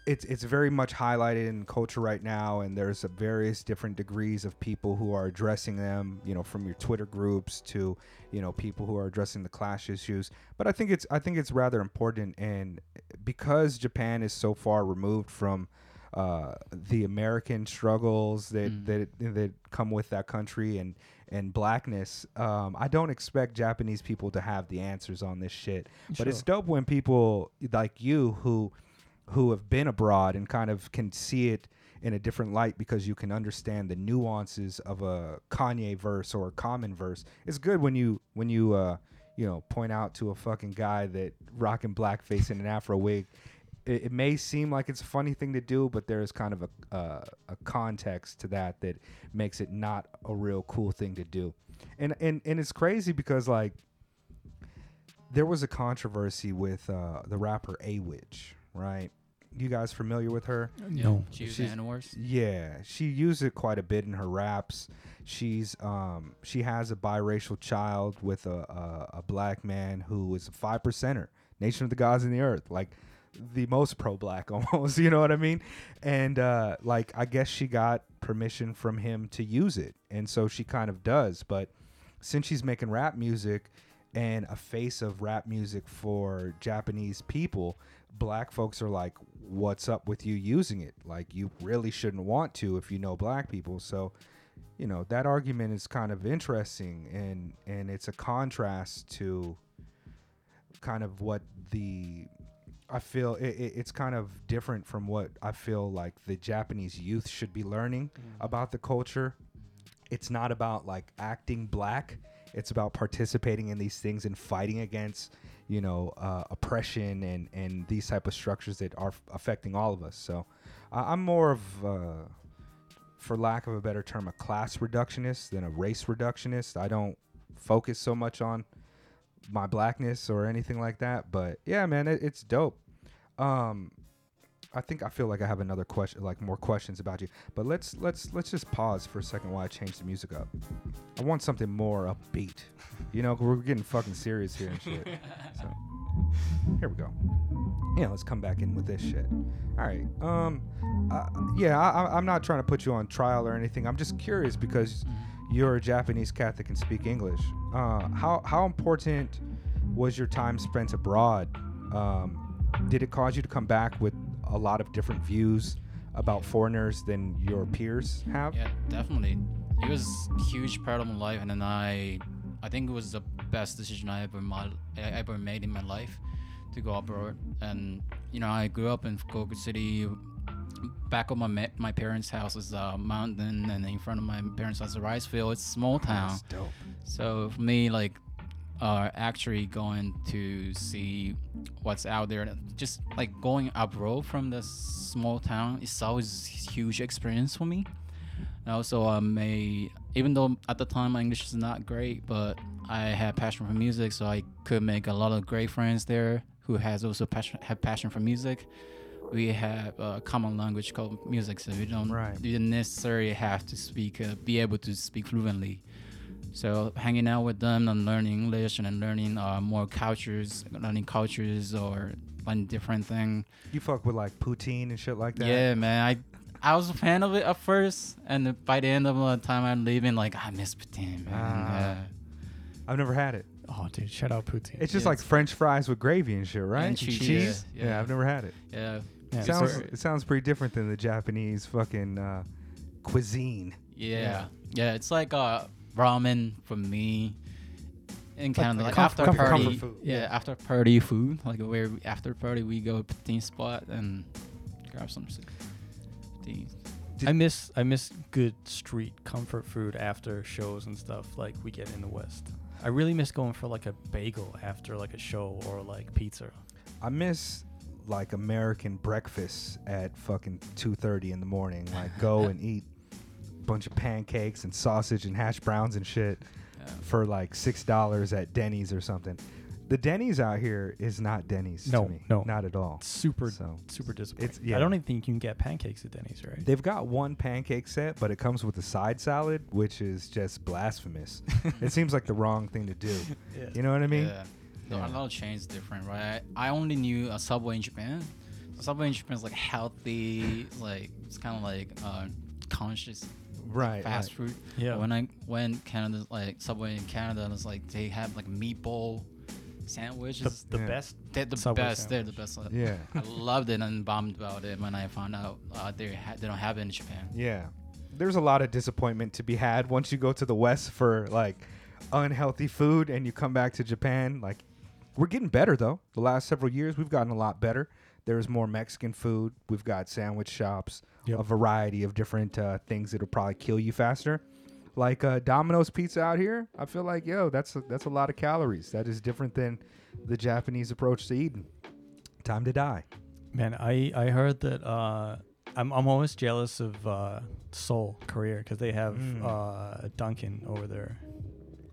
B: it's it's very much highlighted in culture right now, and there's various different degrees of people who are addressing them. You know, from your Twitter groups to you know people who are addressing the clash issues. But I think it's I think it's rather important, and because Japan is so far removed from uh, the American struggles that
D: Mm.
B: that that come with that country and and blackness, um, I don't expect Japanese people to have the answers on this shit. But it's dope when people like you who who have been abroad and kind of can see it in a different light because you can understand the nuances of a Kanye verse or a Common verse. It's good when you when you uh you know point out to a fucking guy that rocking blackface in an afro wig. It, it may seem like it's a funny thing to do, but there's kind of a uh, a context to that that makes it not a real cool thing to do. And and and it's crazy because like there was a controversy with uh, the rapper Awich, right? You guys familiar with her?
C: no
D: She used
B: She's-
D: N-words.
B: Yeah, she used it quite a bit in her raps. She's um she has a biracial child with a a, a black man who is a five percenter, nation of the gods in the earth, like the most pro black [LAUGHS] almost. You know what I mean? And uh, like I guess she got permission from him to use it, and so she kind of does. But since she's making rap music and a face of rap music for Japanese people, black folks are like, "What's up with you using it? Like, you really shouldn't want to if you know black people." So, you know, that argument is kind of interesting, and and it's a contrast to kind of what the I feel it, it, it's kind of different from what I feel like the Japanese youth should be learning about the culture. It's not about like acting black. It's about participating in these things and fighting against, you know, uh, oppression and and these type of structures that are f- affecting all of us. So, I I'm more of, uh, for lack of a better term, a class reductionist than a race reductionist. I don't focus so much on my blackness or anything like that. But yeah, man, it, it's dope. Um, I think I feel like I have another question, like more questions about you. But let's let's let's just pause for a second while I change the music up. I want something more upbeat. You know, we're getting fucking serious here and shit. [LAUGHS] So here we go. Yeah, let's come back in with this shit. All right. Um. Uh, yeah, I, I- I'm not trying to put you on trial or anything. I'm just curious because you're a Japanese Catholic and speak English. Uh, how how important was your time spent abroad? Um, did it cause you to come back with a lot of different views about foreigners than your peers have?
D: Yeah, definitely. It was a huge part of my life, and then I, I think it was the best decision I ever my I ever made in my life, to go abroad. And you know, I grew up in Fukuoka City. Back of my ma- my parents' house is a mountain, and in front of my parents' house is a rice field. It's a small town.
B: That's dope.
D: So for me, like, uh, actually going to see what's out there, just like going abroad from the small town, it's always a huge experience for me. And also, I may, even though at the time my English is not great, but I had passion for music, so I could make a lot of great friends there who has also passion have passion for music. We have a common language called music, so we don't
B: Right.
D: you didn't necessarily have to speak, uh, be able to speak fluently. So hanging out with them and learning English and then learning uh, more cultures, learning cultures or learning different thing.
B: You fuck with like poutine and shit like that.
D: Yeah, man. I I was a fan of it at first, and then by the end of the time I'm leaving, like I miss poutine, man.
B: Ah.
D: Yeah.
B: I've never had it.
C: Oh, dude, shout out poutine.
B: It's just
D: Yeah,
B: like
D: it's-
B: French fries with gravy and shit, right?
D: And cheese,
B: cheese?
D: yeah,
B: Yeah,
D: yeah.
B: I've never had it.
D: Yeah.
C: Yeah,
B: It sounds it sounds pretty different than the Japanese fucking uh, cuisine.
D: Yeah. Yeah, it's like uh ramen for me in Canada.
C: like
D: Like,
C: comf-
D: after
C: comfort-
D: party,
B: comfort food.
D: yeah, after party food. Like where we- after party we go to poutine spot and grab some s- poutine.
C: I miss I miss good street comfort food after shows and stuff like we get in the West. I really miss going for like a bagel after like a show or like pizza.
B: I miss like American breakfast at fucking two thirty in the morning. Like go [LAUGHS] and eat a bunch of pancakes and sausage and hash browns and shit
D: Yeah.
B: for like six dollars at Denny's or something. The Denny's out here is not Denny's
C: No,
B: to me.
C: no.
B: not at all.
C: Super
B: So
C: super disappointing.
B: It's- yeah.
C: I don't even think you can get pancakes at Denny's, right?
B: they've got one pancake set, but it comes with a side salad, which is just blasphemous. [LAUGHS] it seems like the wrong thing to do. [LAUGHS]
C: Yeah.
B: You know what I mean?
D: yeah. No,
B: Yeah.
D: a lot of chains different, right? I, I only knew a Subway in Japan. Subway in Japan is like healthy, like it's kind of like uh, conscious
B: Right.
D: fast
B: right.
D: food.
C: Yeah.
D: When I went Canada, like Subway in Canada, and it's like they have like meatball sandwiches.
C: the
B: Yeah.
C: best
D: They're the
C: Subway
D: best. They're the best.
B: Yeah.
D: I loved it and bummed about it when I found out uh, they ha- they don't have it in Japan.
B: Yeah. There's a lot of disappointment to be had once you go to the West for like unhealthy food and you come back to Japan. Like, we're getting better though. The last several years, we've gotten a lot better. There's more Mexican food. We've got sandwich shops,
C: Yep.
B: a variety of different uh, things that'll probably kill you faster. Like uh, Domino's pizza out here, I feel like yo, that's a, that's a lot of calories. That is different than the Japanese approach to eating. Time to die.
C: Man, I I heard that uh, I'm I'm always jealous of uh, Seoul, Korea, because they have
B: Mm.
C: uh, Dunkin' over there.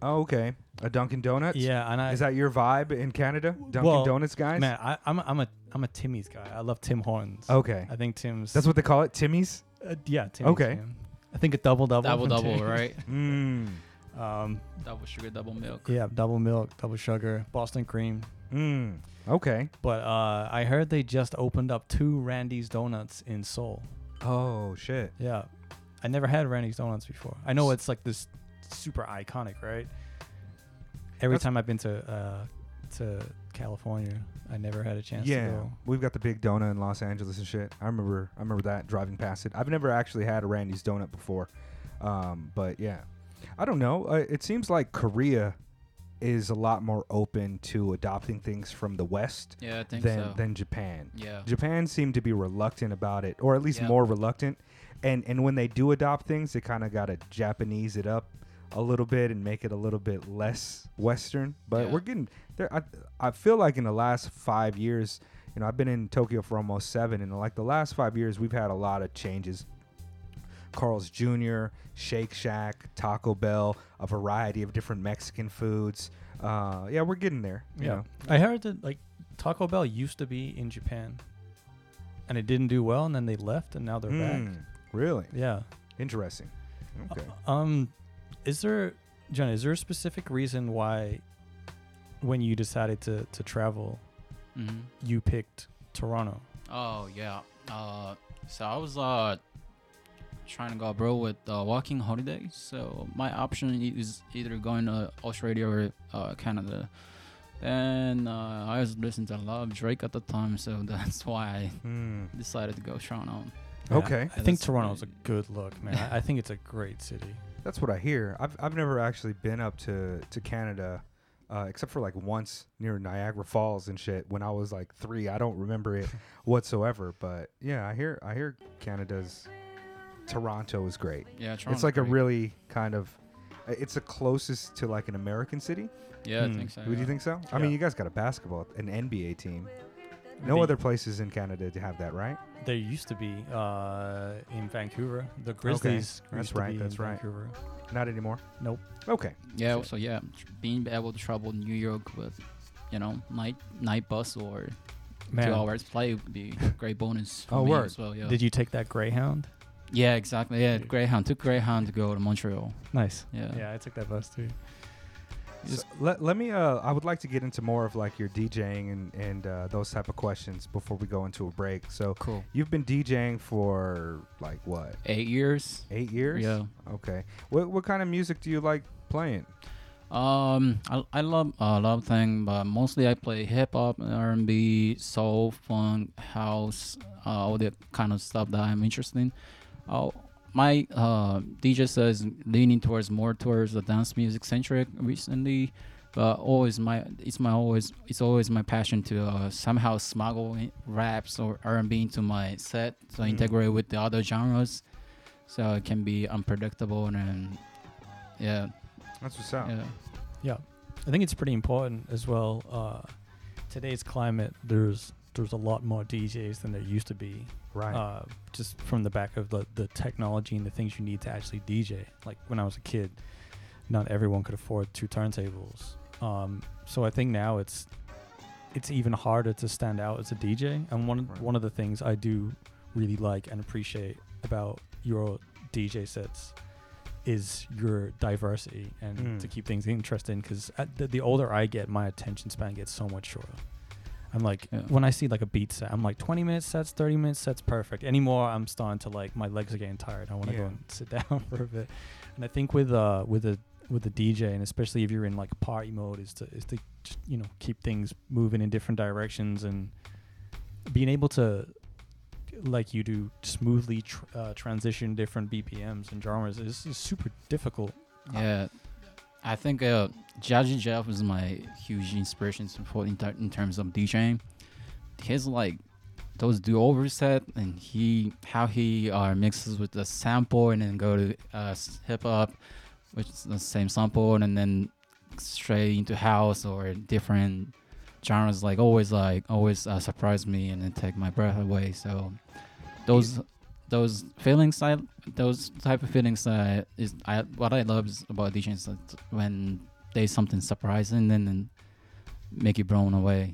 B: Oh, okay. A Dunkin' Donuts.
C: Yeah, and I
B: Is that your vibe in Canada? Dunkin'
C: Well,
B: Donuts guys?
C: man, I, I'm a, I'm a I'm a Timmy's guy. I love Tim Hortons.
B: Okay.
C: I think Tim's.
B: That's what they call it, Timmy's?
C: Uh, yeah, Timmy's,
B: Okay.
C: man. I think a double double.
D: Double double,
C: Timmy's.
D: right?
B: Mmm. [LAUGHS]
C: Um,
D: double sugar, double milk.
C: yeah, double milk, double sugar, Boston cream.
B: Mmm. Okay.
C: But uh, I heard they just opened up two Randy's Donuts in Seoul.
B: Oh, shit.
C: Yeah, I never had Randy's Donuts before. I know it's like this super iconic, right? Every
B: That's-
C: time I've been to uh, to California. I never had a chance to
B: Yeah,
C: go.
B: we've got the big donut in Los Angeles and shit. I remember, I remember that driving past it. I've never actually had a Randy's donut before, um, but yeah, I don't know. Uh, it seems like Korea is a lot more open to adopting things from the West
D: Yeah, I think
B: than
D: so.
B: than Japan.
D: yeah.
B: Japan seemed to be reluctant about it, or at least
D: Yeah.
B: more reluctant. And and when they do adopt things, they kind of got to Japanese it up a little bit and make it a little bit less Western. But
D: Yeah.
B: we're getting there. I I feel like in the last five years, you know, I've been in Tokyo for almost seven, and like the last five years, we've had a lot of changes. Carl's Jr., Shake Shack, Taco Bell, a variety of different Mexican foods. Uh, yeah, we're getting there. You
C: Yeah.
B: know.
C: I heard that like Taco Bell used to be in Japan, and it didn't do well, and then they left, and now they're back.
B: Mm, really
C: Yeah.
B: interesting. Okay.
C: Uh, Um, is there, John? Is there a specific reason why, when you decided to to travel,
D: hmm
C: you picked Toronto?
D: Oh yeah. Uh, so I was uh trying to go abroad with uh, walking holiday. So my option is either going to Australia or uh, Canada. And uh, I was listening to a lot of Drake at the time, so [LAUGHS] that's why I
B: Hmm.
D: decided to go Toronto.
C: Yeah,
B: Okay.
C: I
D: Yeah,
C: think
D: that's
C: Toronto's a good look, man. I, I think it's a great city.
B: That's what I hear. I've I've never actually been up to to Canada, uh, except for like once near Niagara Falls and shit when I was like three. I don't remember it [LAUGHS] whatsoever. But yeah, I hear I hear Canada's Toronto is great.
D: Yeah,
B: it's
D: Toronto's
B: like a really kind of. uh, It's the closest to like an American city.
D: Yeah, I
C: Hmm.
D: think so.
B: Would you think so? I
C: Yeah.
B: mean, you guys got a basketball, an NBA team. No
C: The-
B: other places in Canada to have that, right?
C: There used to be uh, in Vancouver. The Grizzlies.
B: That's
C: used to
B: right,
C: be
B: that's
C: in
B: right.
C: Vancouver.
B: Not anymore.
C: Nope.
B: Okay.
D: Yeah.
C: So-
D: So yeah, being able to travel New York with, you know, night night bus or
C: Man,
D: two hours play would be a [LAUGHS] great bonus. For
B: Oh,
D: me
B: word.
D: As well, yeah.
C: did you take that Greyhound?
D: yeah, exactly. Yeah,
C: Yeah.
D: Greyhound took Greyhound to go to Montreal.
C: Nice.
D: Yeah.
C: Yeah, I took that bus too.
B: So let, let me uh I would like to get into more of like your DJing and and uh, those type of questions before we go into a break. So
D: Cool.
B: you've been DJing for like what
D: Eight years.
B: eight years?
D: Yeah.
B: Okay. What what kind of music do you like playing?
D: Um, I, I love a lot of things, but mostly I play hip hop, R and B, soul, funk, house, uh, all that kind of stuff that I'm interested in. Uh, my uh, DJ says leaning towards more towards the dance music centric recently, but always my it's my always it's always my passion to uh, somehow smuggle raps or R and B into my set, so
B: Mm.
D: integrate with the other genres, so it can be unpredictable and, then yeah,
B: That's what's up.
D: yeah.
C: Yeah, I think it's pretty important as well. Uh, today's climate, there's there's a lot more DJs than there used to be.
B: Right.
C: Uh, just from the back of the the technology and the things you need to actually DJ. Like when I was a kid, not everyone could afford two turntables. Um, so I think now it's it's even harder to stand out as a DJ. And one
B: Right.
C: one of the things I do really like and appreciate about your DJ sets is your diversity and
B: Mm.
C: to keep things interesting. Because the, the older I get, my attention span gets so much shorter. I'm like,
D: Yeah.
C: when I see like a beat set, I'm like 20 minute sets, 30 minute sets, perfect. Anymore, I'm starting to like my legs are getting tired. I want to
B: Yeah.
C: go and sit [LAUGHS] down for a bit. And I think with uh with a with the DJ and especially if you're in like party mode, is to is to just, you know keep things moving in different directions and being able to like you do smoothly tr- uh, transition different BPMs and genres is, is super difficult.
D: Yeah, I think uh, Jazzy Jeff was my huge inspiration for in, in terms of DJing. His like those do over set and he how he uh, mixes with the sample and then go to uh, hip hop, which is the same sample and then straight into house or different genres. Like always, like always uh, surprise me and then take my breath away. So those those feelings I those type of feelings uh, is I what I love about DJing is that when there's something surprising and then make you blown away.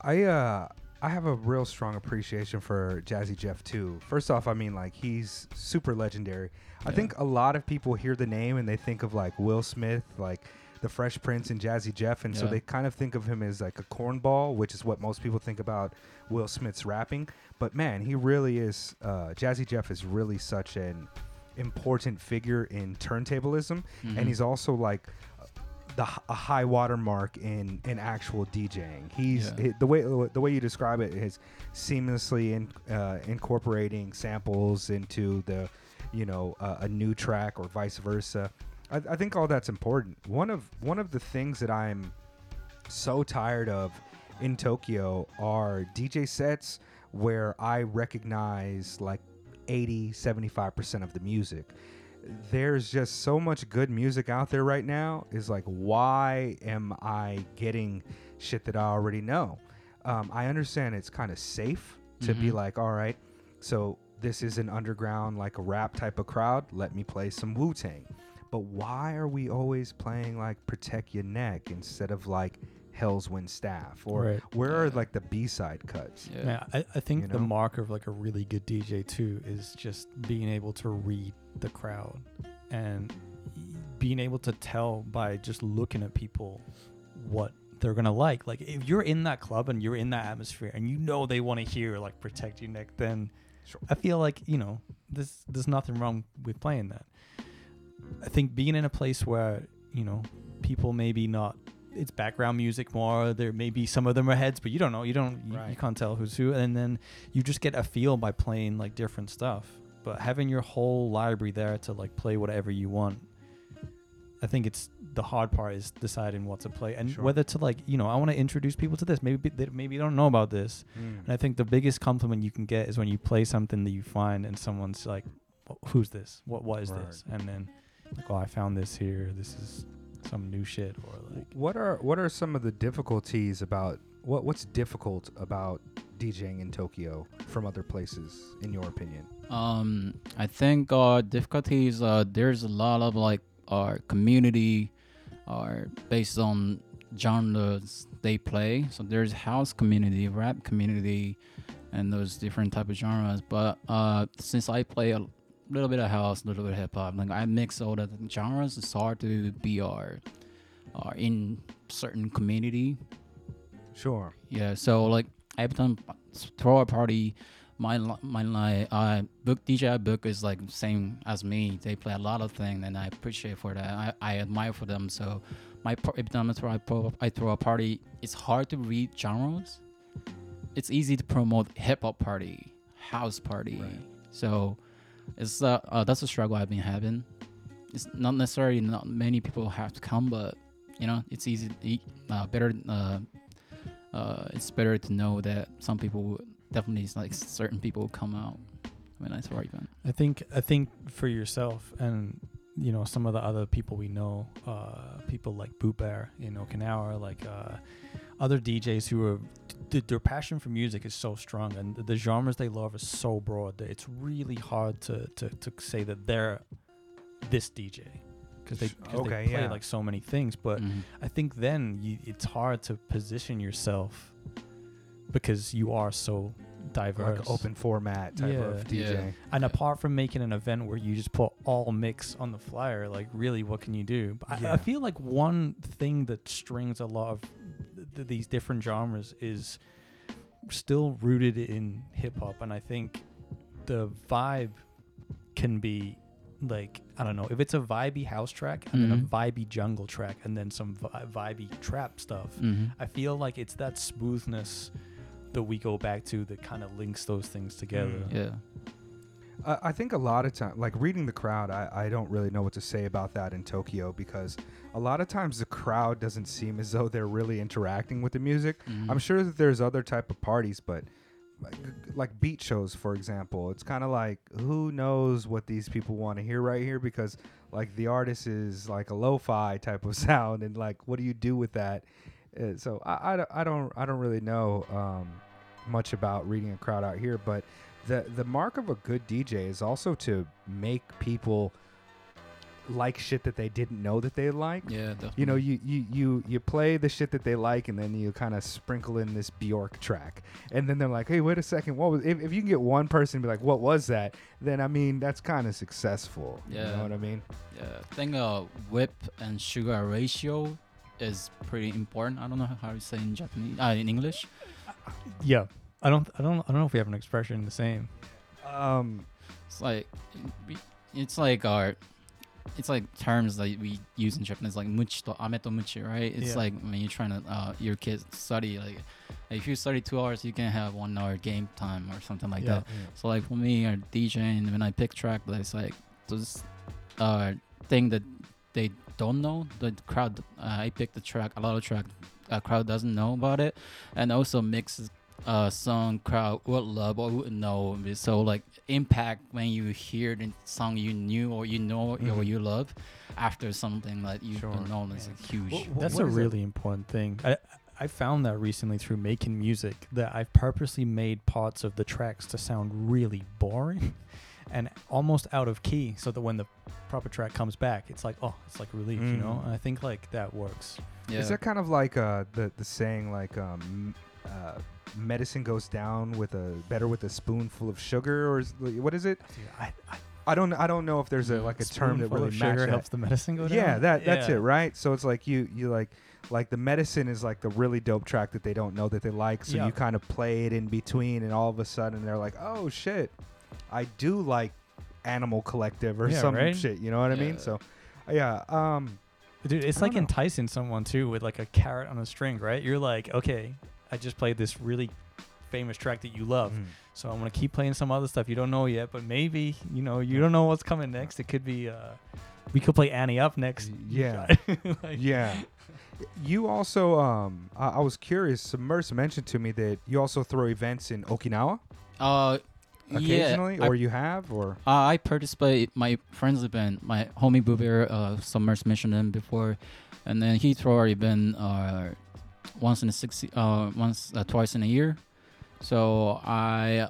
B: I uh I have a real strong appreciation for Jazzy Jeff too. First off, I mean like he's super legendary. I think a lot of people hear the name and they think of like Will Smith, like the Fresh Prince and Jazzy Jeff, and so
D: Yeah.
B: they kind of think of him as like a cornball, which is what most people think about Will Smith's rapping. But man, he really is. Uh, Jazzy Jeff is really such an important figure in turntablism, and he's also like the h- a high water mark in in actual DJing. He's
D: Yeah.
B: hi- the way the way you describe it is seamlessly in, uh, incorporating samples into the you know uh, a new track or vice versa. I, I think all that's important. One of one of the things that I'm so tired of in Tokyo are DJ sets where I recognize like 80, 75% of the music. There's just so much good music out there right now. Is like, why am I getting shit that I already know? Um, I understand it's kind of safe to be
D: Mhm.
B: like, all right, so this is an underground, like a rap type of crowd. Let me play some Wu Tang. But why are we always playing like Protect Your Neck instead of like Hell's Wind Staff? Or
C: Right.
B: where are like the B side cuts?
D: Yeah.
C: Yeah, I, I think
B: You
C: the mark of like a really good DJ too is just being able to read the crowd and being able to tell by just looking at people what they're gonna like. Like if you're in that club and you're in that atmosphere and you know they want to hear like "Protect Your Neck," then
B: Sure.
C: I feel like you know there's there's nothing wrong with playing that. I think being in a place where you know people maybe not it's background music more. There may be some of them are heads, but you don't know. You don't. You, you can't tell who's who, and then you just get a feel by playing like different stuff. But having your whole library there to like play whatever you want, I think it's the hard part is deciding what to play and
B: Sure.
C: whether to like you know I want to introduce people to this. Maybe they maybe don't know about this, hmm. and I think the biggest compliment you can get is when you play something that you find and someone's like, "Who's this? What what is
B: Right.
C: this?" And then like, "Oh, I found this here. This is some new shit." Or like,
B: What are what are some of the difficulties about what what's difficult about DJing in Tokyo from other places, in your opinion?
D: Um, I think uh, difficulties. Uh, there's a lot of like our community are based on genres they play. So there's house community, rap community, and those different type of genres. But uh, since I play a little bit of house, a little bit of hip hop, like I mix all the genres, it's hard to be our, our in certain community
B: Sure.
D: yeah, so like every time throw a party, my my like uh book DJ I book is like same as me. They play a lot of things, and I appreciate for that. I, I admire for them. So my every time I throw, I throw I throw a party, it's hard to read genres. It's easy to promote hip hop party, house party.
B: Right.
D: So it's uh, uh that's a struggle I've been having. It's not necessarily not many people have to come, but you know it's easy, uh, better. Uh, uh, it's better to know that some people definitely like certain people come out when I throw an event.
C: I think I think for yourself and you know some of the other people we know, uh, people like Boot Bear in Okinawa, like uh, other DJs who are th- their passion for music is so strong and the, the genres they love is so broad that it's really hard to to, to say that they're this DJ because they, 'cause
B: Okay,
C: they play
B: yeah.
C: like so many things. But
D: Mhm.
C: I think then you, it's hard to position yourself because you are so diverse.
B: Like open format type of DJ.
D: Yeah.
C: And apart from making an event where you just put all mix on the flyer, like really, what can you do? But I, I feel like one thing that strings a lot of th- th- these different genres is still rooted in hip hop, and I think the vibe can be like I don't know if it's a vibey house track and then a
D: Mhm.
C: vibey jungle track and then some vi- vibey trap stuff.
D: Mhm.
C: I feel like it's that smoothness that we go back to that kind of links those things together.
B: Mm.
D: Yeah.
B: Uh, I think a lot of time, like reading the crowd, I, I don't really know what to say about that in Tokyo because a lot of times the crowd doesn't seem as though they're really interacting with the music.
D: Mhm.
B: I'm sure that there's other type of parties, but like, like beat shows, for example, it's kind of like who knows what these people want to hear right here because like the artist is like a lo-fi type of [LAUGHS] sound, and like what do you do with that? Uh, so I, I, don't- I don't I don't really know um, much about reading a crowd out here, but the the mark of a good DJ is also to make people like shit that they didn't know that they liked
D: Yeah. Definitely.
B: you know you you you you play the shit that they like and then you kind of sprinkle in this bjork track and then they're like hey wait a second what was if, if you can get one person to be like what was that then i mean that's kind of successful you
D: Yeah.
B: know what i mean
D: Yeah, I think uh, whip and sugar ratio is pretty important. I don't know how you say in Japanese, uh, in English.
C: Yeah. I don't I don't I don't know if we have an expression the same.
B: um
D: It's like it's like our it's like terms that we use in Japanese, like muchi to ame to muchi, right? It's
C: Yeah.
D: like when you're trying to uh, your kids study, like if you study two hours, you can have one hour game time or something like
C: yeah.
D: that. So like for me, or DJing, when I pick track, it's like this uh thing that they don't know. The crowd, uh, I pick the track, a lot of track, uh, crowd doesn't know about it, and also mix uh song crowd would love or would know. So like impact when you hear the song you knew or you know or
B: Mhm.
D: you love after something that you
B: Sure.
D: don't know is like huge.
B: Wh- wh-
C: That's
B: what
C: a
B: is it?
C: really important thing. I I found that recently through making music that I've purposely made parts of the tracks to sound really boring [LAUGHS] and almost out of key so that when the proper track comes back it's like oh it's like relief you know
B: Mm.
C: and I think like that works
D: yeah.
B: Is that kind of like uh, the the saying like um, uh, medicine goes down with a better with a spoonful of sugar or is, what is it?
C: Dude, I, I
B: I don't I don't know if there's a like a term that really
C: sugar
B: that.
C: helps the medicine go down
B: Yeah, that that's
C: Yeah.
B: it, right? So it's like you you like like the medicine is like the really dope track that they don't know that they like, so
C: Yeah.
B: you kind of play it in between, and all of a sudden they're like, oh shit, I do like Animal Collective or
C: Yeah,
B: some
C: right?
B: shit. You know what I mean? So yeah, um,
C: Dude, it's
B: I
C: like
B: know.
C: enticing someone too with like a carrot on a string, right? You're like, okay, I just played this really famous track that you love,
B: mm.
C: so I'm gonna keep playing some other stuff you don't know yet, but maybe you know you don't know what's coming next. It could be, uh, we could play Annie up next.
B: Yeah. [LAUGHS]
C: Like-
B: yeah. You also, um, I, I was curious. Submerse mentioned to me that you also throw events in Okinawa
D: uh,
B: occasionally,
D: yeah, I
B: or you have, or
D: Uh, I participate. My friend's event, my homie Boo Bear, uh, Submerse mentioned him before, and then he throw our event uh, once in a six, uh, once uh, twice in a year. So I,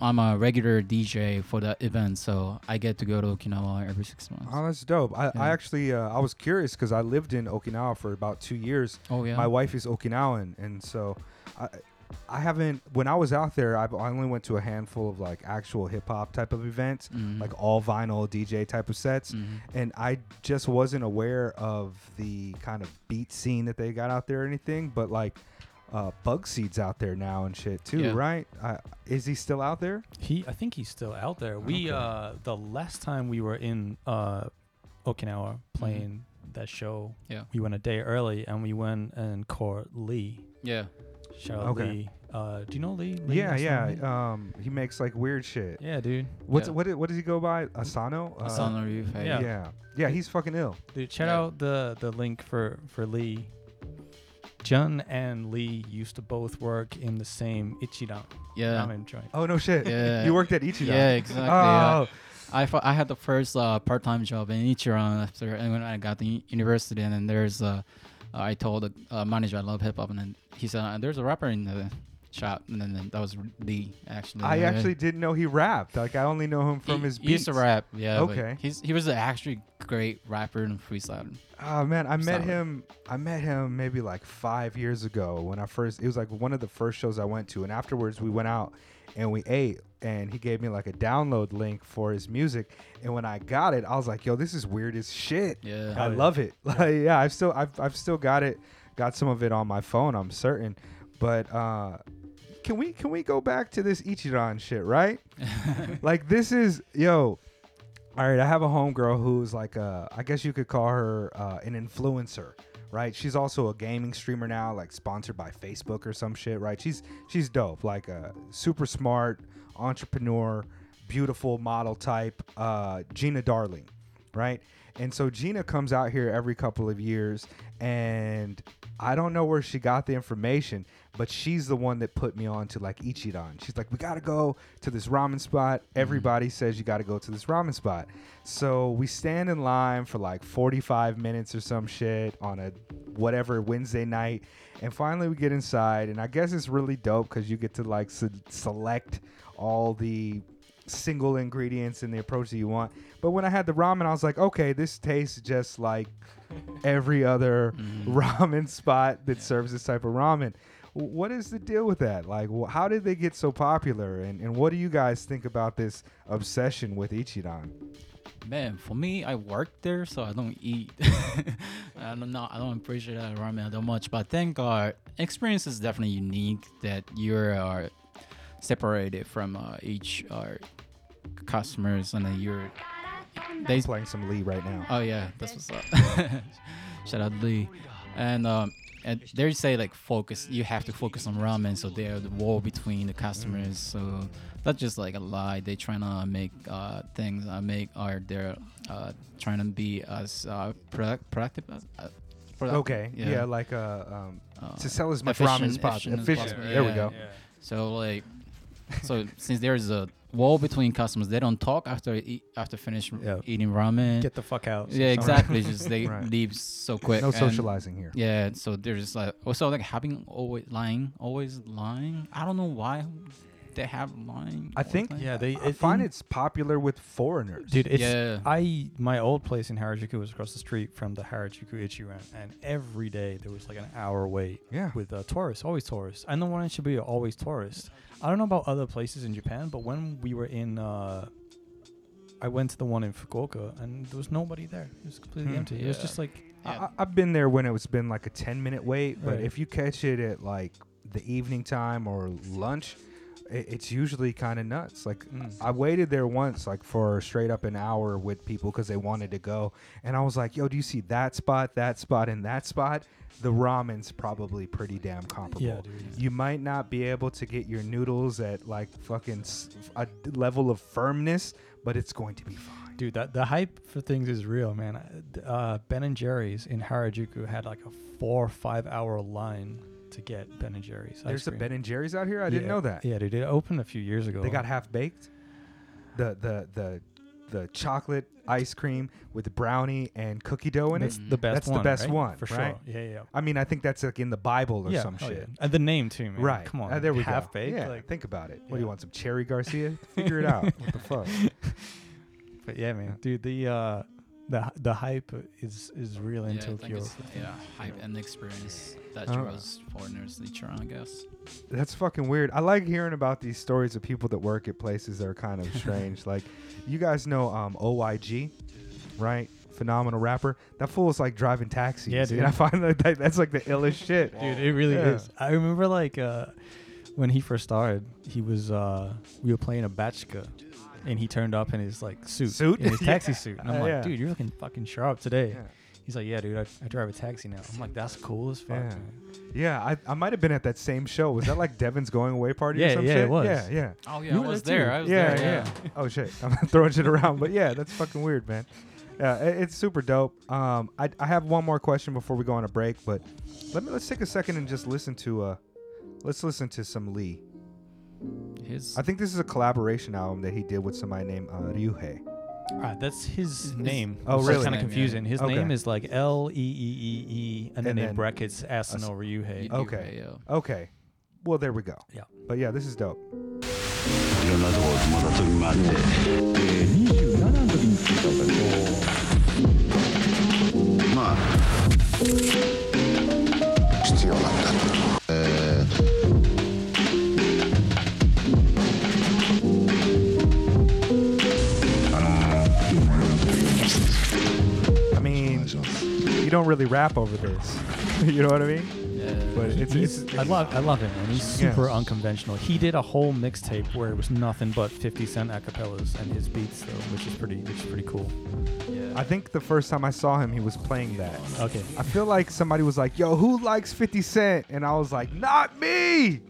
D: I'm a regular DJ for that event, so I get to go to Okinawa every six months.
B: oh, that's dope. I, I actually, uh, I was curious because I lived in Okinawa for about two years.
D: oh yeah.
B: My wife is Okinawan, and so I, I haven't. When I was out there, I've, I only went to a handful of like actual hip hop type of events,
D: Mhm.
B: like all vinyl DJ type of sets.
D: Mhm.
B: and I just wasn't aware of the kind of beat scene that they got out there or anything. But like, uh, Bugseed's out there now and shit too,
D: Yeah.
B: right? Uh, is he still out there?
C: He, I think he's still out there. We,
B: Okay.
C: uh, the last time we were in uh, Okinawa playing that show,
D: Yeah.
C: we went a day early and we went and caught Lee.
D: Yeah.
C: Shout out
B: Okay.
C: Lee. Uh, do you know Lee? Lee
B: yeah,
C: Asano?
B: yeah. Um, he makes like weird shit.
C: yeah, dude.
B: What's
D: Yeah.
B: what? What does he go by? Asano. Uh,
D: Asano Ryuhei.
C: yeah.
B: Yeah. yeah, He's fucking ill.
C: Dude, shout
D: Yeah.
C: out the the link for for Lee. Jun and Lee used to both work in the same Ichiran
D: Yeah.
C: ramen joint.
B: Oh no shit.
D: Yeah. [LAUGHS]
B: you worked at Ichiran.
D: Yeah, exactly. yeah.
B: Oh,
D: I, fu- I had the first uh, part-time job in Ichiran after and when I got to u- university and then there's uh, I told the uh, manager I love hip hop and then he said uh, there's a rapper in the shop and then, that was Lee actually.
B: I actually didn't know he rapped. Like I only know him from
D: he,
B: his
D: he used to rap, yeah.
B: Okay.
D: He's he was a actually great rapper and freestyler.
B: Oh man, I met him. I met him maybe like five years ago when I first. It was like one of the first shows I went to, and afterwards we went out and we ate, and he gave me like a download link for his music. And when I got it, I was like, "Yo, this is weird as shit.
D: Yeah.
B: I
C: Oh,
B: love it. [LAUGHS] Like, yeah, I've still, I've, I've still got it. Got some of it on my phone. I'm certain. But uh, can we, can we go back to this Ichiran shit, right? [LAUGHS] like this is yo all right i have a homegirl who's like a i guess you could call her uh, an influencer right? She's also a gaming streamer now like sponsored by facebook or some shit right? She's she's dope like a super smart entrepreneur beautiful model type uh, gina darling right? And so gina comes out here every couple of years and i don't know where she got the information but she's the one that put me on to like ichiran she's like we gotta go to this ramen spot. Everybody says you gotta go to this ramen spot. So we stand in line for like 45 minutes or some shit on a whatever wednesday night and finally we get inside and i guess it's really dope because you get to like se- select all the single ingredients and the approach that you want. But when i had the ramen i was like okay this tastes just like [LAUGHS] every other
D: Mhm.
B: ramen spot that serves this type of ramen what is the deal with that like how did they get so popular and, and what do you guys think about this obsession with ichiran
D: Man, for me, I work there, so I don't eat. [LAUGHS] I don't know. I don't appreciate that ramen that much. But thank God, experience is definitely unique. That you're uh, separated from uh, each uh, customers, and then you're they
B: playing some Lee right now.
D: Oh yeah, that's what's up. [LAUGHS] Shout out Lee, and um, and they say like focus. You have to focus on ramen, so they're the wall between the customers. So that's just like a lie. They trying to make uh things uh, make are they're uh trying to be as uh product productive. as- Uh, productive,
B: Okay, yeah, like uh, um,
D: uh,
B: to sell as much ramen as possible.
D: efficient as
B: Efficient.
D: possible,
B: There we
D: yeah.
B: go.
D: So like, so since there's a wall between customers, they don't talk after eat, after finish
C: Yeah.
D: eating ramen.
C: Get the fuck out.
D: yeah, exactly. Just they [LAUGHS]
B: Right.
D: leave so quick.
B: No
D: and-
B: socializing here.
D: Yeah, so they're just like oh, also like having always lying, always lying. I don't know why they have lying.
B: I think-
D: time.
C: Yeah, they.
B: I
C: it-
B: find
C: in-
B: it's popular with foreigners.
C: Dude, it's
D: Yeah.
C: I my old place in Harajuku was across the street from the Harajuku Ichiran, and every day there was like an hour wait
B: Yeah.
C: with uh, tourists, always tourists. And the one in Shibuya, always tourists. I don't know about other places in Japan, but when we were in, uh, I went to the one in Fukuoka, and there was nobody there. It was completely
B: Hmm.
C: empty. It was just like
D: Yeah.
B: I, I've been there when it was been like a 10 minute wait, but
C: Right.
B: if you catch it at like the evening time or lunch, it, it's usually kind of nuts. Like
C: Mm.
B: I waited there once, like for straight up an hour with people because they wanted to go, and I was like, "Yo, do you see that spot, that spot, and that spot?" The ramen's probably pretty damn comparable.
C: yeah, dude.
B: You might not be able to get your noodles at like fucking a level of firmness, but it's going to be fine.
C: Dude, that the hype for things is real, man. Uh, ben and Jerry's in Harajuku had like a four or five hour line to get Ben and Jerry's. ice
B: There's a. Ben and Jerry's out here. I didn't know that.
C: Yeah, dude, it opened a few years ago.
B: They got half baked. The the the the chocolate ice cream with brownie and cookie dough in
C: That's
B: it.
C: the best
B: That's the
C: one.
B: best
C: right?
B: one,
C: for
B: right?
C: sure. Yeah, yeah.
B: I mean, I think that's like in the Bible or
C: yeah,
B: some
C: oh,
B: shit.
C: yeah. And the name too, man.
B: Right.
C: Come on.
B: Uh, there we
C: half
B: go.
C: baked.
B: Yeah.
C: Like,
B: think about it. What do you want? Some cherry Garcia? [LAUGHS] Figure it out. What the fuck? [LAUGHS]
C: but yeah, man, dude, the uh, the the hype is is real in
D: yeah,
C: Tokyo.
D: it's, yeah, hype and the experience that
B: Uh,
D: draws foreigners to Ichiran, I guess.
B: That's fucking weird. I like hearing about these stories of people that work at places that are kind of strange. [LAUGHS] like, you guys know um, OYG, right? Phenomenal rapper. That fool is like driving taxis.
C: Yeah, dude.
B: And [LAUGHS] I find that, that that's like the illest [LAUGHS] shit.
C: Dude, it really
B: Yeah.
C: is. I remember like uh, when he first started, he was uh, we were playing a batchka, and he turned up in his like suit,
B: Suit?
C: in his [LAUGHS] taxi
B: Yeah.
C: suit, and I'm
B: Uh,
C: like,
B: yeah.
C: dude, you're looking fucking sharp today.
B: Yeah.
C: He's like, yeah, dude, I, I drive a taxi now. I'm like, that's cool as fuck.
B: Yeah.
C: man."
B: Yeah, I, I might have been at that same show. Was that like Devin's going away party or
C: Yeah,
B: some
C: yeah,
B: shit?
C: it was.
B: Yeah, yeah.
D: Oh yeah,
C: You
D: I
C: were
D: was
C: there
D: there.
C: too.
D: I was
B: Yeah,
D: there.
B: yeah. [LAUGHS] Oh shit, [LAUGHS] I'm throwing shit around, but yeah, that's fucking weird, man. Yeah, i- it's super dope. Um, I, I have one more question before we go on a break, but let me let's take a second and just listen to uh, let's listen to some Lee.
D: His
B: I think this is a collaboration album that he did with somebody named uh, Ryuhei.
C: Ah, that's his name.
B: Oh,
C: It's
B: really?
C: Kind of
D: Name, yeah.
C: confusing. His
B: Okay.
C: name is like L E E E E, and then
B: And
C: in
B: then
C: brackets
B: s-
C: Asano Ryuhei.
D: Yu-
B: Okay.
D: Yu-
B: Okay, well there we go.
C: Yeah.
B: But yeah, this is dope.
E: いろんなところ泊まった時もあって、で27の時に着いたんだけどまあ
B: Don't really rap over this. [LAUGHS] you know what I mean?
D: Yeah.
B: But it's,
C: He's,
B: it's
C: I love I love him, man. He's
B: Yeah.
C: super unconventional. He did a whole mixtape where it was nothing but 50 Cent acapellas and his beats, though, which is pretty which is pretty cool.
D: yeah.
B: I think the first time I saw him, he was playing that.
C: Okay.
B: I feel like somebody was like, "Yo, who likes 50 Cent?" And I was like, "Not me."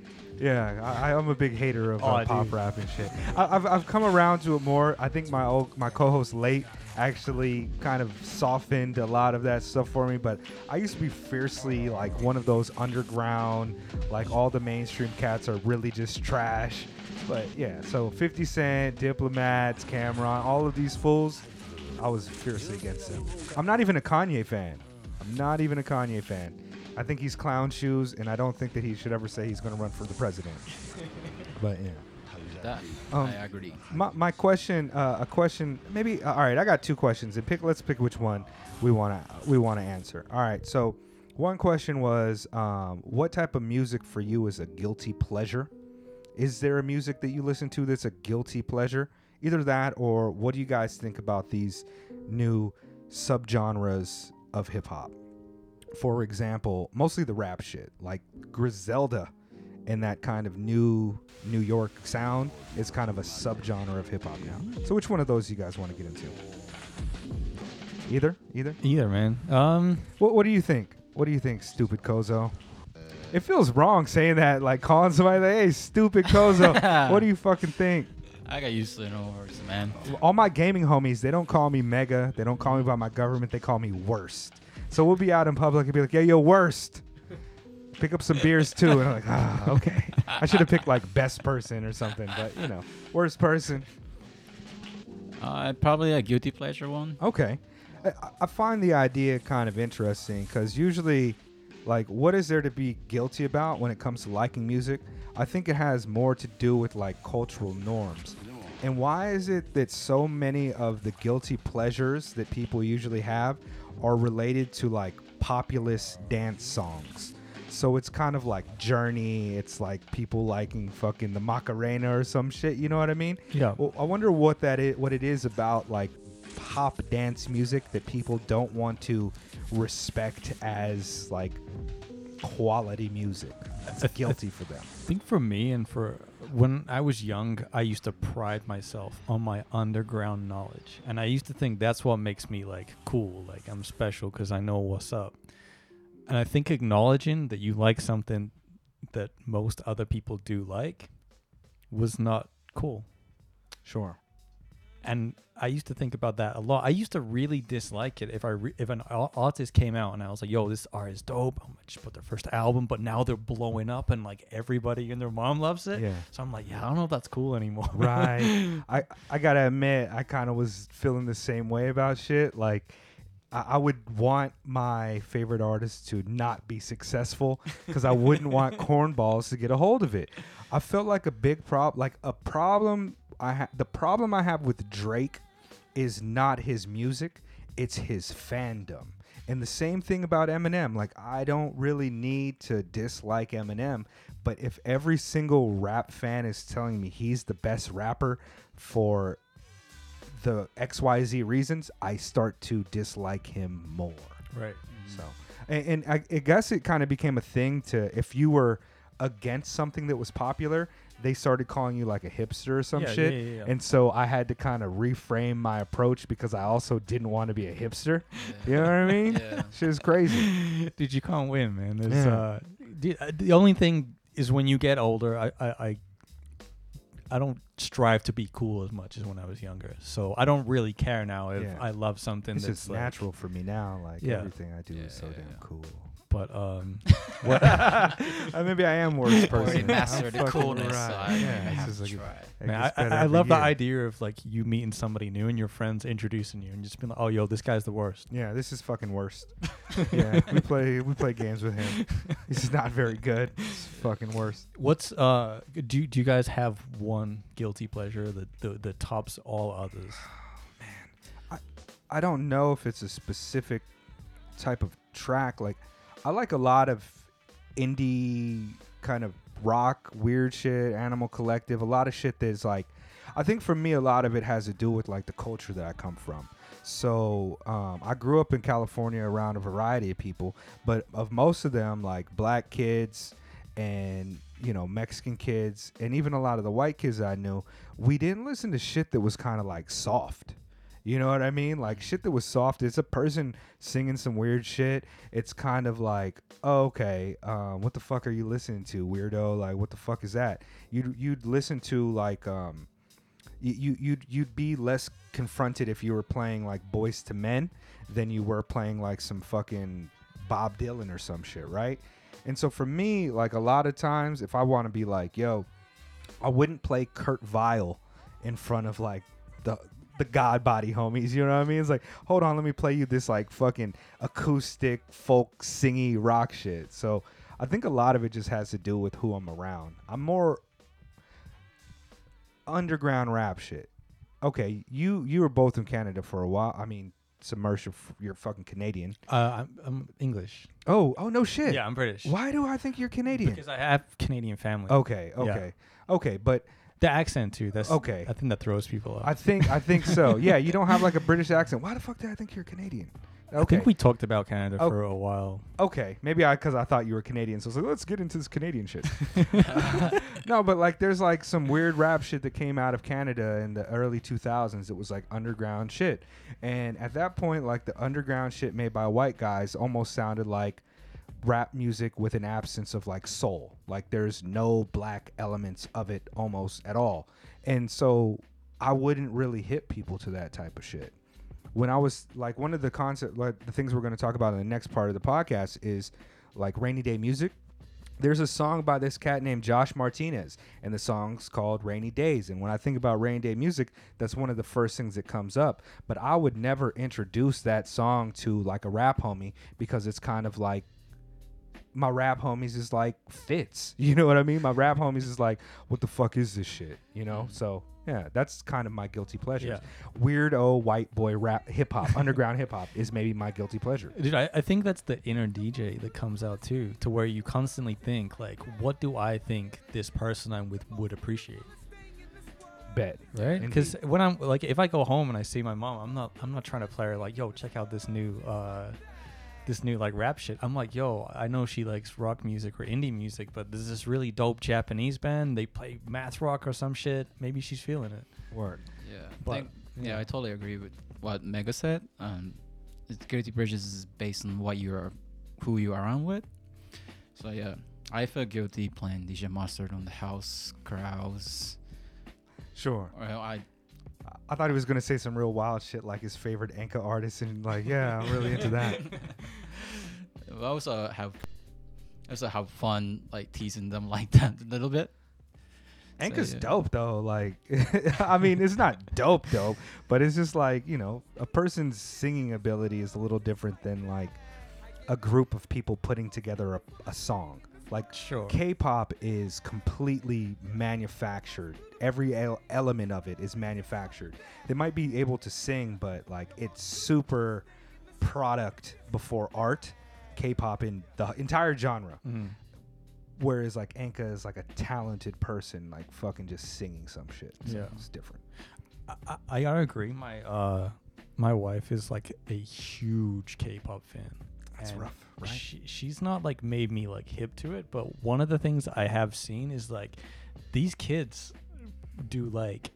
B: Yeah, I, I'm a big hater of uh,
C: Oh,
B: pop
C: dude.
B: rap and shit. I, I've, I've come around to it more. I think my old, my co-host late actually kind of softened a lot of that stuff for me. But I used to be fiercely like one of those underground, like all the mainstream cats are really just trash. But yeah, so 50 Cent, Diplomats, Cam'ron, all of these fools, I was fiercely against them. I'm not even a Kanye fan. I'm not even a Kanye fan. I think he's clown shoes, and I don't think that he should ever say he's going to run for the president. [LAUGHS] But yeah.
D: That
B: Um,
D: I agree.
B: My, my question, uh, a question, maybe. Uh, all right, I got two questions, and pick. Let's pick which one we want to we want to answer. All right, so one question was, um, what type of music for you is a guilty pleasure? Is there a music that you listen to that's a guilty pleasure? Either that, or what do you guys think about these new subgenres of hip hop? For example, mostly the rap shit, like Griselda and that kind of new New York sound is kind of a subgenre of hip hop now. So which one of those you guys want to get into? Either, either.
C: Either man. Um,
B: What What do you think? What do you think, stupid Kozo? It feels wrong saying that, like calling somebody like, "Hey, stupid Kozo." [LAUGHS] what do you fucking think?
D: I got used to it, no worries, man.
B: All my gaming homies, they don't call me mega. They don't call me by my government. They call me worst. So we'll be out in public and be like, "Yeah, yo, worst." Pick up some beers too, and I'm like, ah, okay. I should have picked like best person or something, but you know, worst person.
D: Uh, probably a guilty pleasure one.
B: Okay. I, I find the idea kind of interesting because usually, like, what is there to be guilty about when it comes to liking music? I think it has more to do with like cultural norms. And why is it that so many of the guilty pleasures that people usually have are related to like populist dance songs? So it's kind of like Journey. It's like people liking fucking the Macarena or some shit. You know what I mean?
C: Yeah.
B: Well, I wonder what that is, what it is about like pop dance music that people don't want to respect as like quality music. It's guilty for them.
C: I think for me and for when I was young, I used to pride myself on my underground knowledge, and I used to think that's what makes me like cool, like I'm special because I know what's up. And I think acknowledging that you like something that most other people do like was not cool.
B: Sure.
C: and I used to think about that a lot. I used to really dislike it if I re- if an artist came out and I was like, "Yo, this art is dope." I'm gonna just put their first album, but now they're blowing up and like everybody and their mom loves it.
B: Yeah.
C: So I'm like, "Yeah, I don't know if that's cool anymore."
B: Right. [LAUGHS] I I gotta admit, I kind of was feeling the same way about shit. Like, I, would want my favorite artist to not be successful because I wouldn't want [LAUGHS] cornballs to get a hold of it. I felt like a big problem, like a problem. I ha- the problem I have with Drake is not his music; it's his fandom. And the same thing about Eminem. Like, I don't really need to dislike Eminem, but if every single rap fan is telling me he's the best rapper for the XYZ reasons, I start to dislike him more.
C: right.
B: So, and, and I, I guess it kind of became a thing to if you were against something that was popular, they started calling you like a hipster or some
C: Yeah,
B: shit.
C: yeah, yeah, yeah.
B: And so I had to kind of reframe my approach because I also didn't want to be a hipster. You know what I mean? [LAUGHS]
D: Yeah.
B: Shit is crazy. [LAUGHS]
C: Dude, you can't win, man. There's,
B: Yeah.
C: uh, dude, uh, the only thing is when you get older, I, I, I, I don't strive to be cool as much as when I was younger. So I don't really care now if
B: Yeah.
C: I love something
B: It's
C: that's
B: just
C: like-
B: natural for me now. Like
C: Yeah.
B: everything I do is so
D: Yeah,
B: damn
D: yeah.
B: cool.
C: But um, [LAUGHS] [LAUGHS]
B: Uh, maybe I am worst person.
D: Already
B: I'm
D: mastered the
B: fucking
D: coolness, so
B: right.
D: I,
B: Yeah, it's
D: have
B: just
D: to
B: like-
D: try.
C: Man,
B: gets
C: I, I, I
B: every
C: love the idea of like you meeting somebody new and your friends introducing you and just being like, "Oh, yo, this guy's the worst."
B: Yeah, this is fucking worst. [LAUGHS] yeah, we play we play games with him. He's not very good. It's fucking worst.
C: What's uh? Do do you guys have one guilty pleasure that the that tops all others? [SIGHS]
B: Man, I I don't know if it's a specific type of track. Like, I like a lot of indie kind of rock, weird shit, Animal Collective, a lot of shit that's like, I think for me, a lot of it has to do with like the culture that I come from. So um, I grew up in California around a variety of people, but of most of them, like black kids and you know Mexican kids, and even a lot of the white kids I knew, we didn't listen to shit that was kind of like soft. You know what I mean? Like shit that was soft. It's a person singing some weird shit. It's kind of like, oh, okay, um, what the fuck are you listening to, weirdo? Like, what the fuck is that? You'd you'd listen to like, um, you you you'd you'd be less confronted if you were playing like Boyz II Men than you were playing like some fucking Bob Dylan or some shit, right? And so for me, like a lot of times, if I want to be like, yo, I wouldn't play Kurt Vile in front of like the the God Body homies. You know what I mean? It's like, hold on, let me play you this like fucking acoustic folk singy rock shit. So I think a lot of it just has to do with who I'm around. I'm more underground rap shit. Okay, you you were both in Canada for a while. I mean, Submerse. You're, f- you're fucking Canadian.
C: Uh, I'm, I'm English.
B: Oh, oh no shit.
C: Yeah, I'm British.
B: Why do I think you're Canadian?
C: Because I have Canadian family.
B: Okay,
C: Yeah.
B: okay, okay, but
C: the accent too. That's
B: Okay.
C: I think that throws people off.
B: I think I think so. [LAUGHS] Yeah, you don't have like a British accent. Why the fuck did I think you're Canadian?
C: I think we talked about Canada
B: Oh.
C: for a while.
B: Okay, maybe I because I thought you were Canadian, so I was like, let's get into this Canadian shit. [LAUGHS] [LAUGHS] no, but like, there's like some weird rap shit that came out of Canada in the early 2000s. It was like underground shit, and at that point, like the underground shit made by white guys almost sounded like rap music with an absence of like soul. Like there's no black elements of it almost at all, and so I wouldn't really hit people to that type of shit when I was like one of the concept like the things we're going to talk about in the next part of the podcast is like rainy day music. There's a song by this cat named Josh Martinez, and the song's called Rainy Days. And when I think about rainy day music, that's one of the first things that comes up. But I would never introduce that song to like a rap homie because it's kind of like my rap homies is like fits. [LAUGHS] You know what I mean? My rap homies is like, what the fuck is this shit? You know? So yeah, that's kind of my guilty pleasure.
C: Yeah.
B: Weirdo white boy rap hip hop, underground hip hop is maybe my guilty pleasure.
C: Dude, I, I think that's the inner DJ that comes out too, to where you constantly think like, what do I think this person I'm with would appreciate,
B: Bet.
C: right? Because when I'm like, if I go home and I see my mom, I'm not, I'm not trying to play her like, yo, check out this new, uh, this new like rap shit. I'm like, yo, I know she likes rock music or indie music, but there's this really dope Japanese band. They play math rock or some shit. Maybe she's feeling it.
B: Word.
D: Yeah, I
C: But-
D: think- yeah,
C: yeah.
D: I totally agree with what Mega said. Um, it's guilty bridges is based on what you are, who you are on with. So yeah, I feel guilty playing DJ Mustard on the house crowds.
B: Sure.
D: Well, I
B: I thought he was gonna say some real wild shit like his favorite Enka artist and like, yeah, I'm really into that. [LAUGHS]
D: I also have, also have fun like teasing them [LAUGHS] like that a little bit. So, yeah.
B: dope though. Like, [LAUGHS] I mean, it's not dope, dope, but it's just like you know, a person's singing ability is a little different than like a group of people putting together a, a song. Like,
C: Sure.
B: K-pop is completely manufactured. Every el- element of it is manufactured. They might be able to sing, but like it's super product before art. K-pop in the entire genre.
C: Mhm.
B: Whereas like Enka is like a talented person, like fucking just singing some shit. So
C: Yeah.
B: it's different.
C: I, I, I gotta agree. My uh, my wife is like a huge K-pop fan.
B: That's rough, right?
C: She, she's not like made me like hip to it, but one of the things I have seen is like these kids do like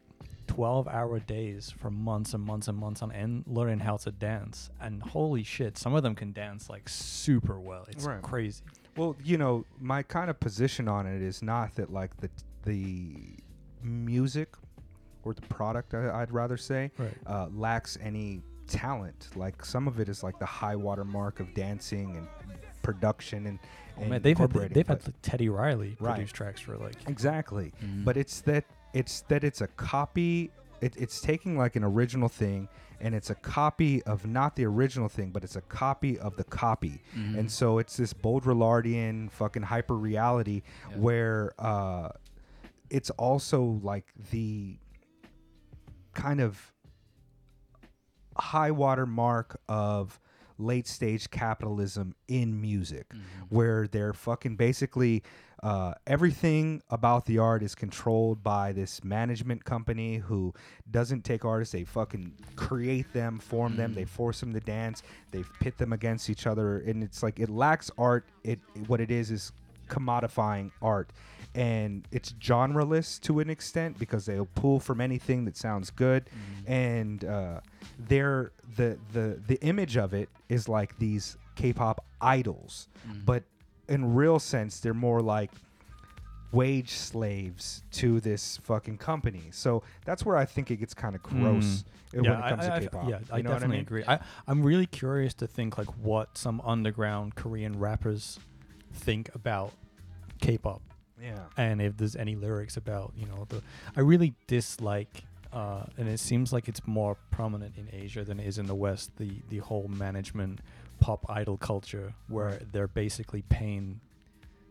C: 12 hour days for months and months and months on end learning how to dance. And holy shit, some of them can dance like super well. It's
B: Right.
C: crazy.
B: Well, you know, my kind of position on it is not that like the the music or the product, I, I'd rather say,
C: Right.
B: uh, lacks any talent. Like some of it is like the high water mark of dancing and production and,
C: Oh,
B: and
C: man, they've had,
B: incorporating,
C: they've had like, Teddy Riley
B: Right.
C: produce tracks for like
B: Exactly.
D: Mhm.
B: But it's that it's that it's a copy. It, it's taking like an original thing, and it's a copy of not the original thing, but it's a copy of the copy.
D: Mhm.
B: And so it's this Baudrillardian fucking hyper reality
D: Yeah.
B: where uh, it's also like the kind of high water mark of late stage capitalism in music
D: Mhm.
B: where they're fucking basically uh, everything about the art is controlled by this management company who doesn't take artists they fucking create them form them they
D: Mm.
B: force them to dance they pit them against each other and it's like it lacks art it what it is is commodifying art and it's genreless to an extent because they'll pull from anything that sounds good
D: Mhm.
B: and uh, they're the the the image of it is like these K-pop idols,
D: Mhm.
B: but in real sense they're more like wage slaves to this fucking company. So that's where I think it gets kind of gross uh, when it comes
C: I,
B: to
C: I-
B: K-pop.
C: Yeah, I
B: you know what
C: definitely
B: I mean?
C: agree. I, I'm really curious to think like what some underground Korean rappers think about K-pop,
B: Yeah.
C: and if there's any lyrics about you know the. I really dislike, uh, and it seems like it's more prominent in Asia than it is in the West. The the whole management pop idol culture where they're basically paying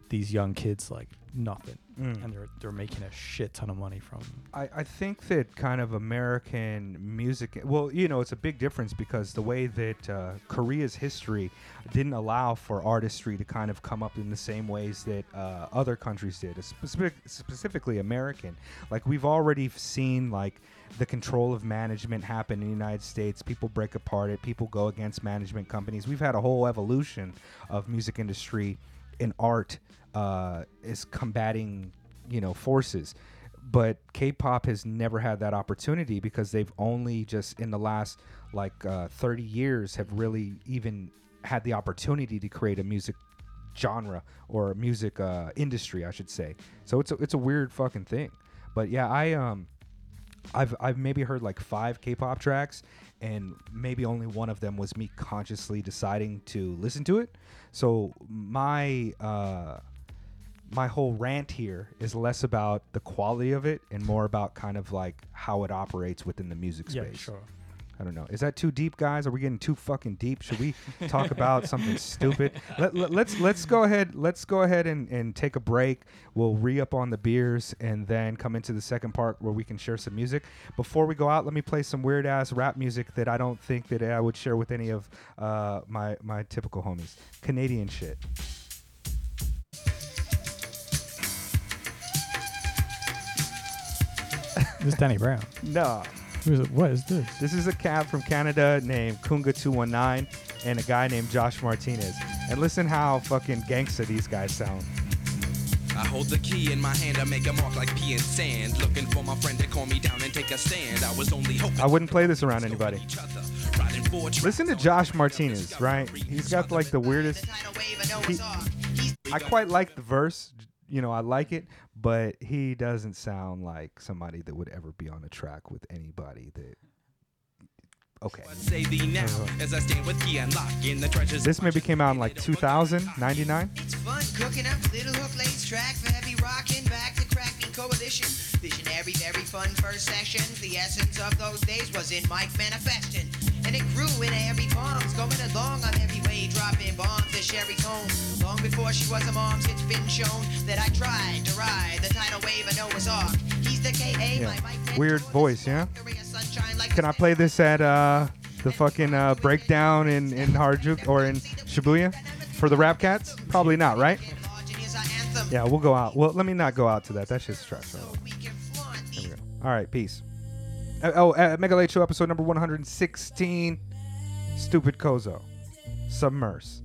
C: these young kids like nothing,
B: Mm.
C: and they're they're making a shit ton of money from.
B: I, I think that kind of American music, well, you know, it's a big difference because the way that uh, Korea's history didn't allow for artistry to kind of come up in the same ways that uh, other countries did, specific, specifically American. Like, we've already seen, like, the control of management happen in the United States. People break apart it, people go against management companies. We've had a whole evolution of music industry and art uh, is combating, you know, forces but K-pop has never had that opportunity because they've only just in the last like uh, 30 years have really even had the opportunity to create a music genre or music uh, industry, I should say. So it's a, it's a weird fucking thing. But yeah, I um I've I've maybe heard like five K-pop tracks and maybe only one of them was me consciously deciding to listen to it. So my uh my whole rant here is less about the quality of it and more about kind of like how it operates within the music space.
C: Yeah, sure.
B: I don't know. Is that too deep, guys? Are we getting too fucking deep? Should we talk about [LAUGHS] something stupid? Let, let, let's let's go ahead. Let's go ahead and, and take a break. We'll re up on the beers and then come into the second part where we can share some music. Before we go out, let me play some weird ass rap music that I don't think that I would share with any of uh, my my typical homies. Canadian shit.
C: This is Danny Brown. [LAUGHS]
B: No.
C: Who is it? What is this?
B: This is a cab from Canada named Kunga219 and a guy named Josh Martinez. And listen how fucking gangsta these guys sound.
F: I hold the key in my hand, I make a mark like pea and sand. Looking for my friend to calm me down and take a stand. I was only hoping
B: I wouldn't play this around anybody.
F: each other. Riding four
B: Listen to Josh Martinez, right? He's got like the weirdest. He, I quite like the verse. You know, I like it, but he doesn't sound like somebody that would ever be on a track with anybody that. Okay.
F: Say thee now as I stand with key and lock in the treasures.
B: This maybe came out in like 2000, 99.
G: It's fun cooking up little hook lace track for heavy rocking back to cracking coalition. Visionary, very fun first sessions. The essence of those days was in Mike manifesting. And it grew in airy palms, going along on every way, dropping bombs to Sherry's home. Long before she was a mom's, it's been shown that I tried to ride the tidal wave of Noah's Ark. He's the KA,
B: Yeah. Weird voice, yeah?
G: the ray of sunshine like
B: Can I play this at uh, the fucking uh, breakdown in in Harajuku or in Shibuya for the Rap Cats? Probably not, right? Yeah, we'll go out. Well, let me not go out to that. That's just trash.
G: We can flaunt
B: There
G: these
B: we go. All right, peace. Uh, oh, uh, Mega Late Show episode number 116. Stupid Kozo. Submerse.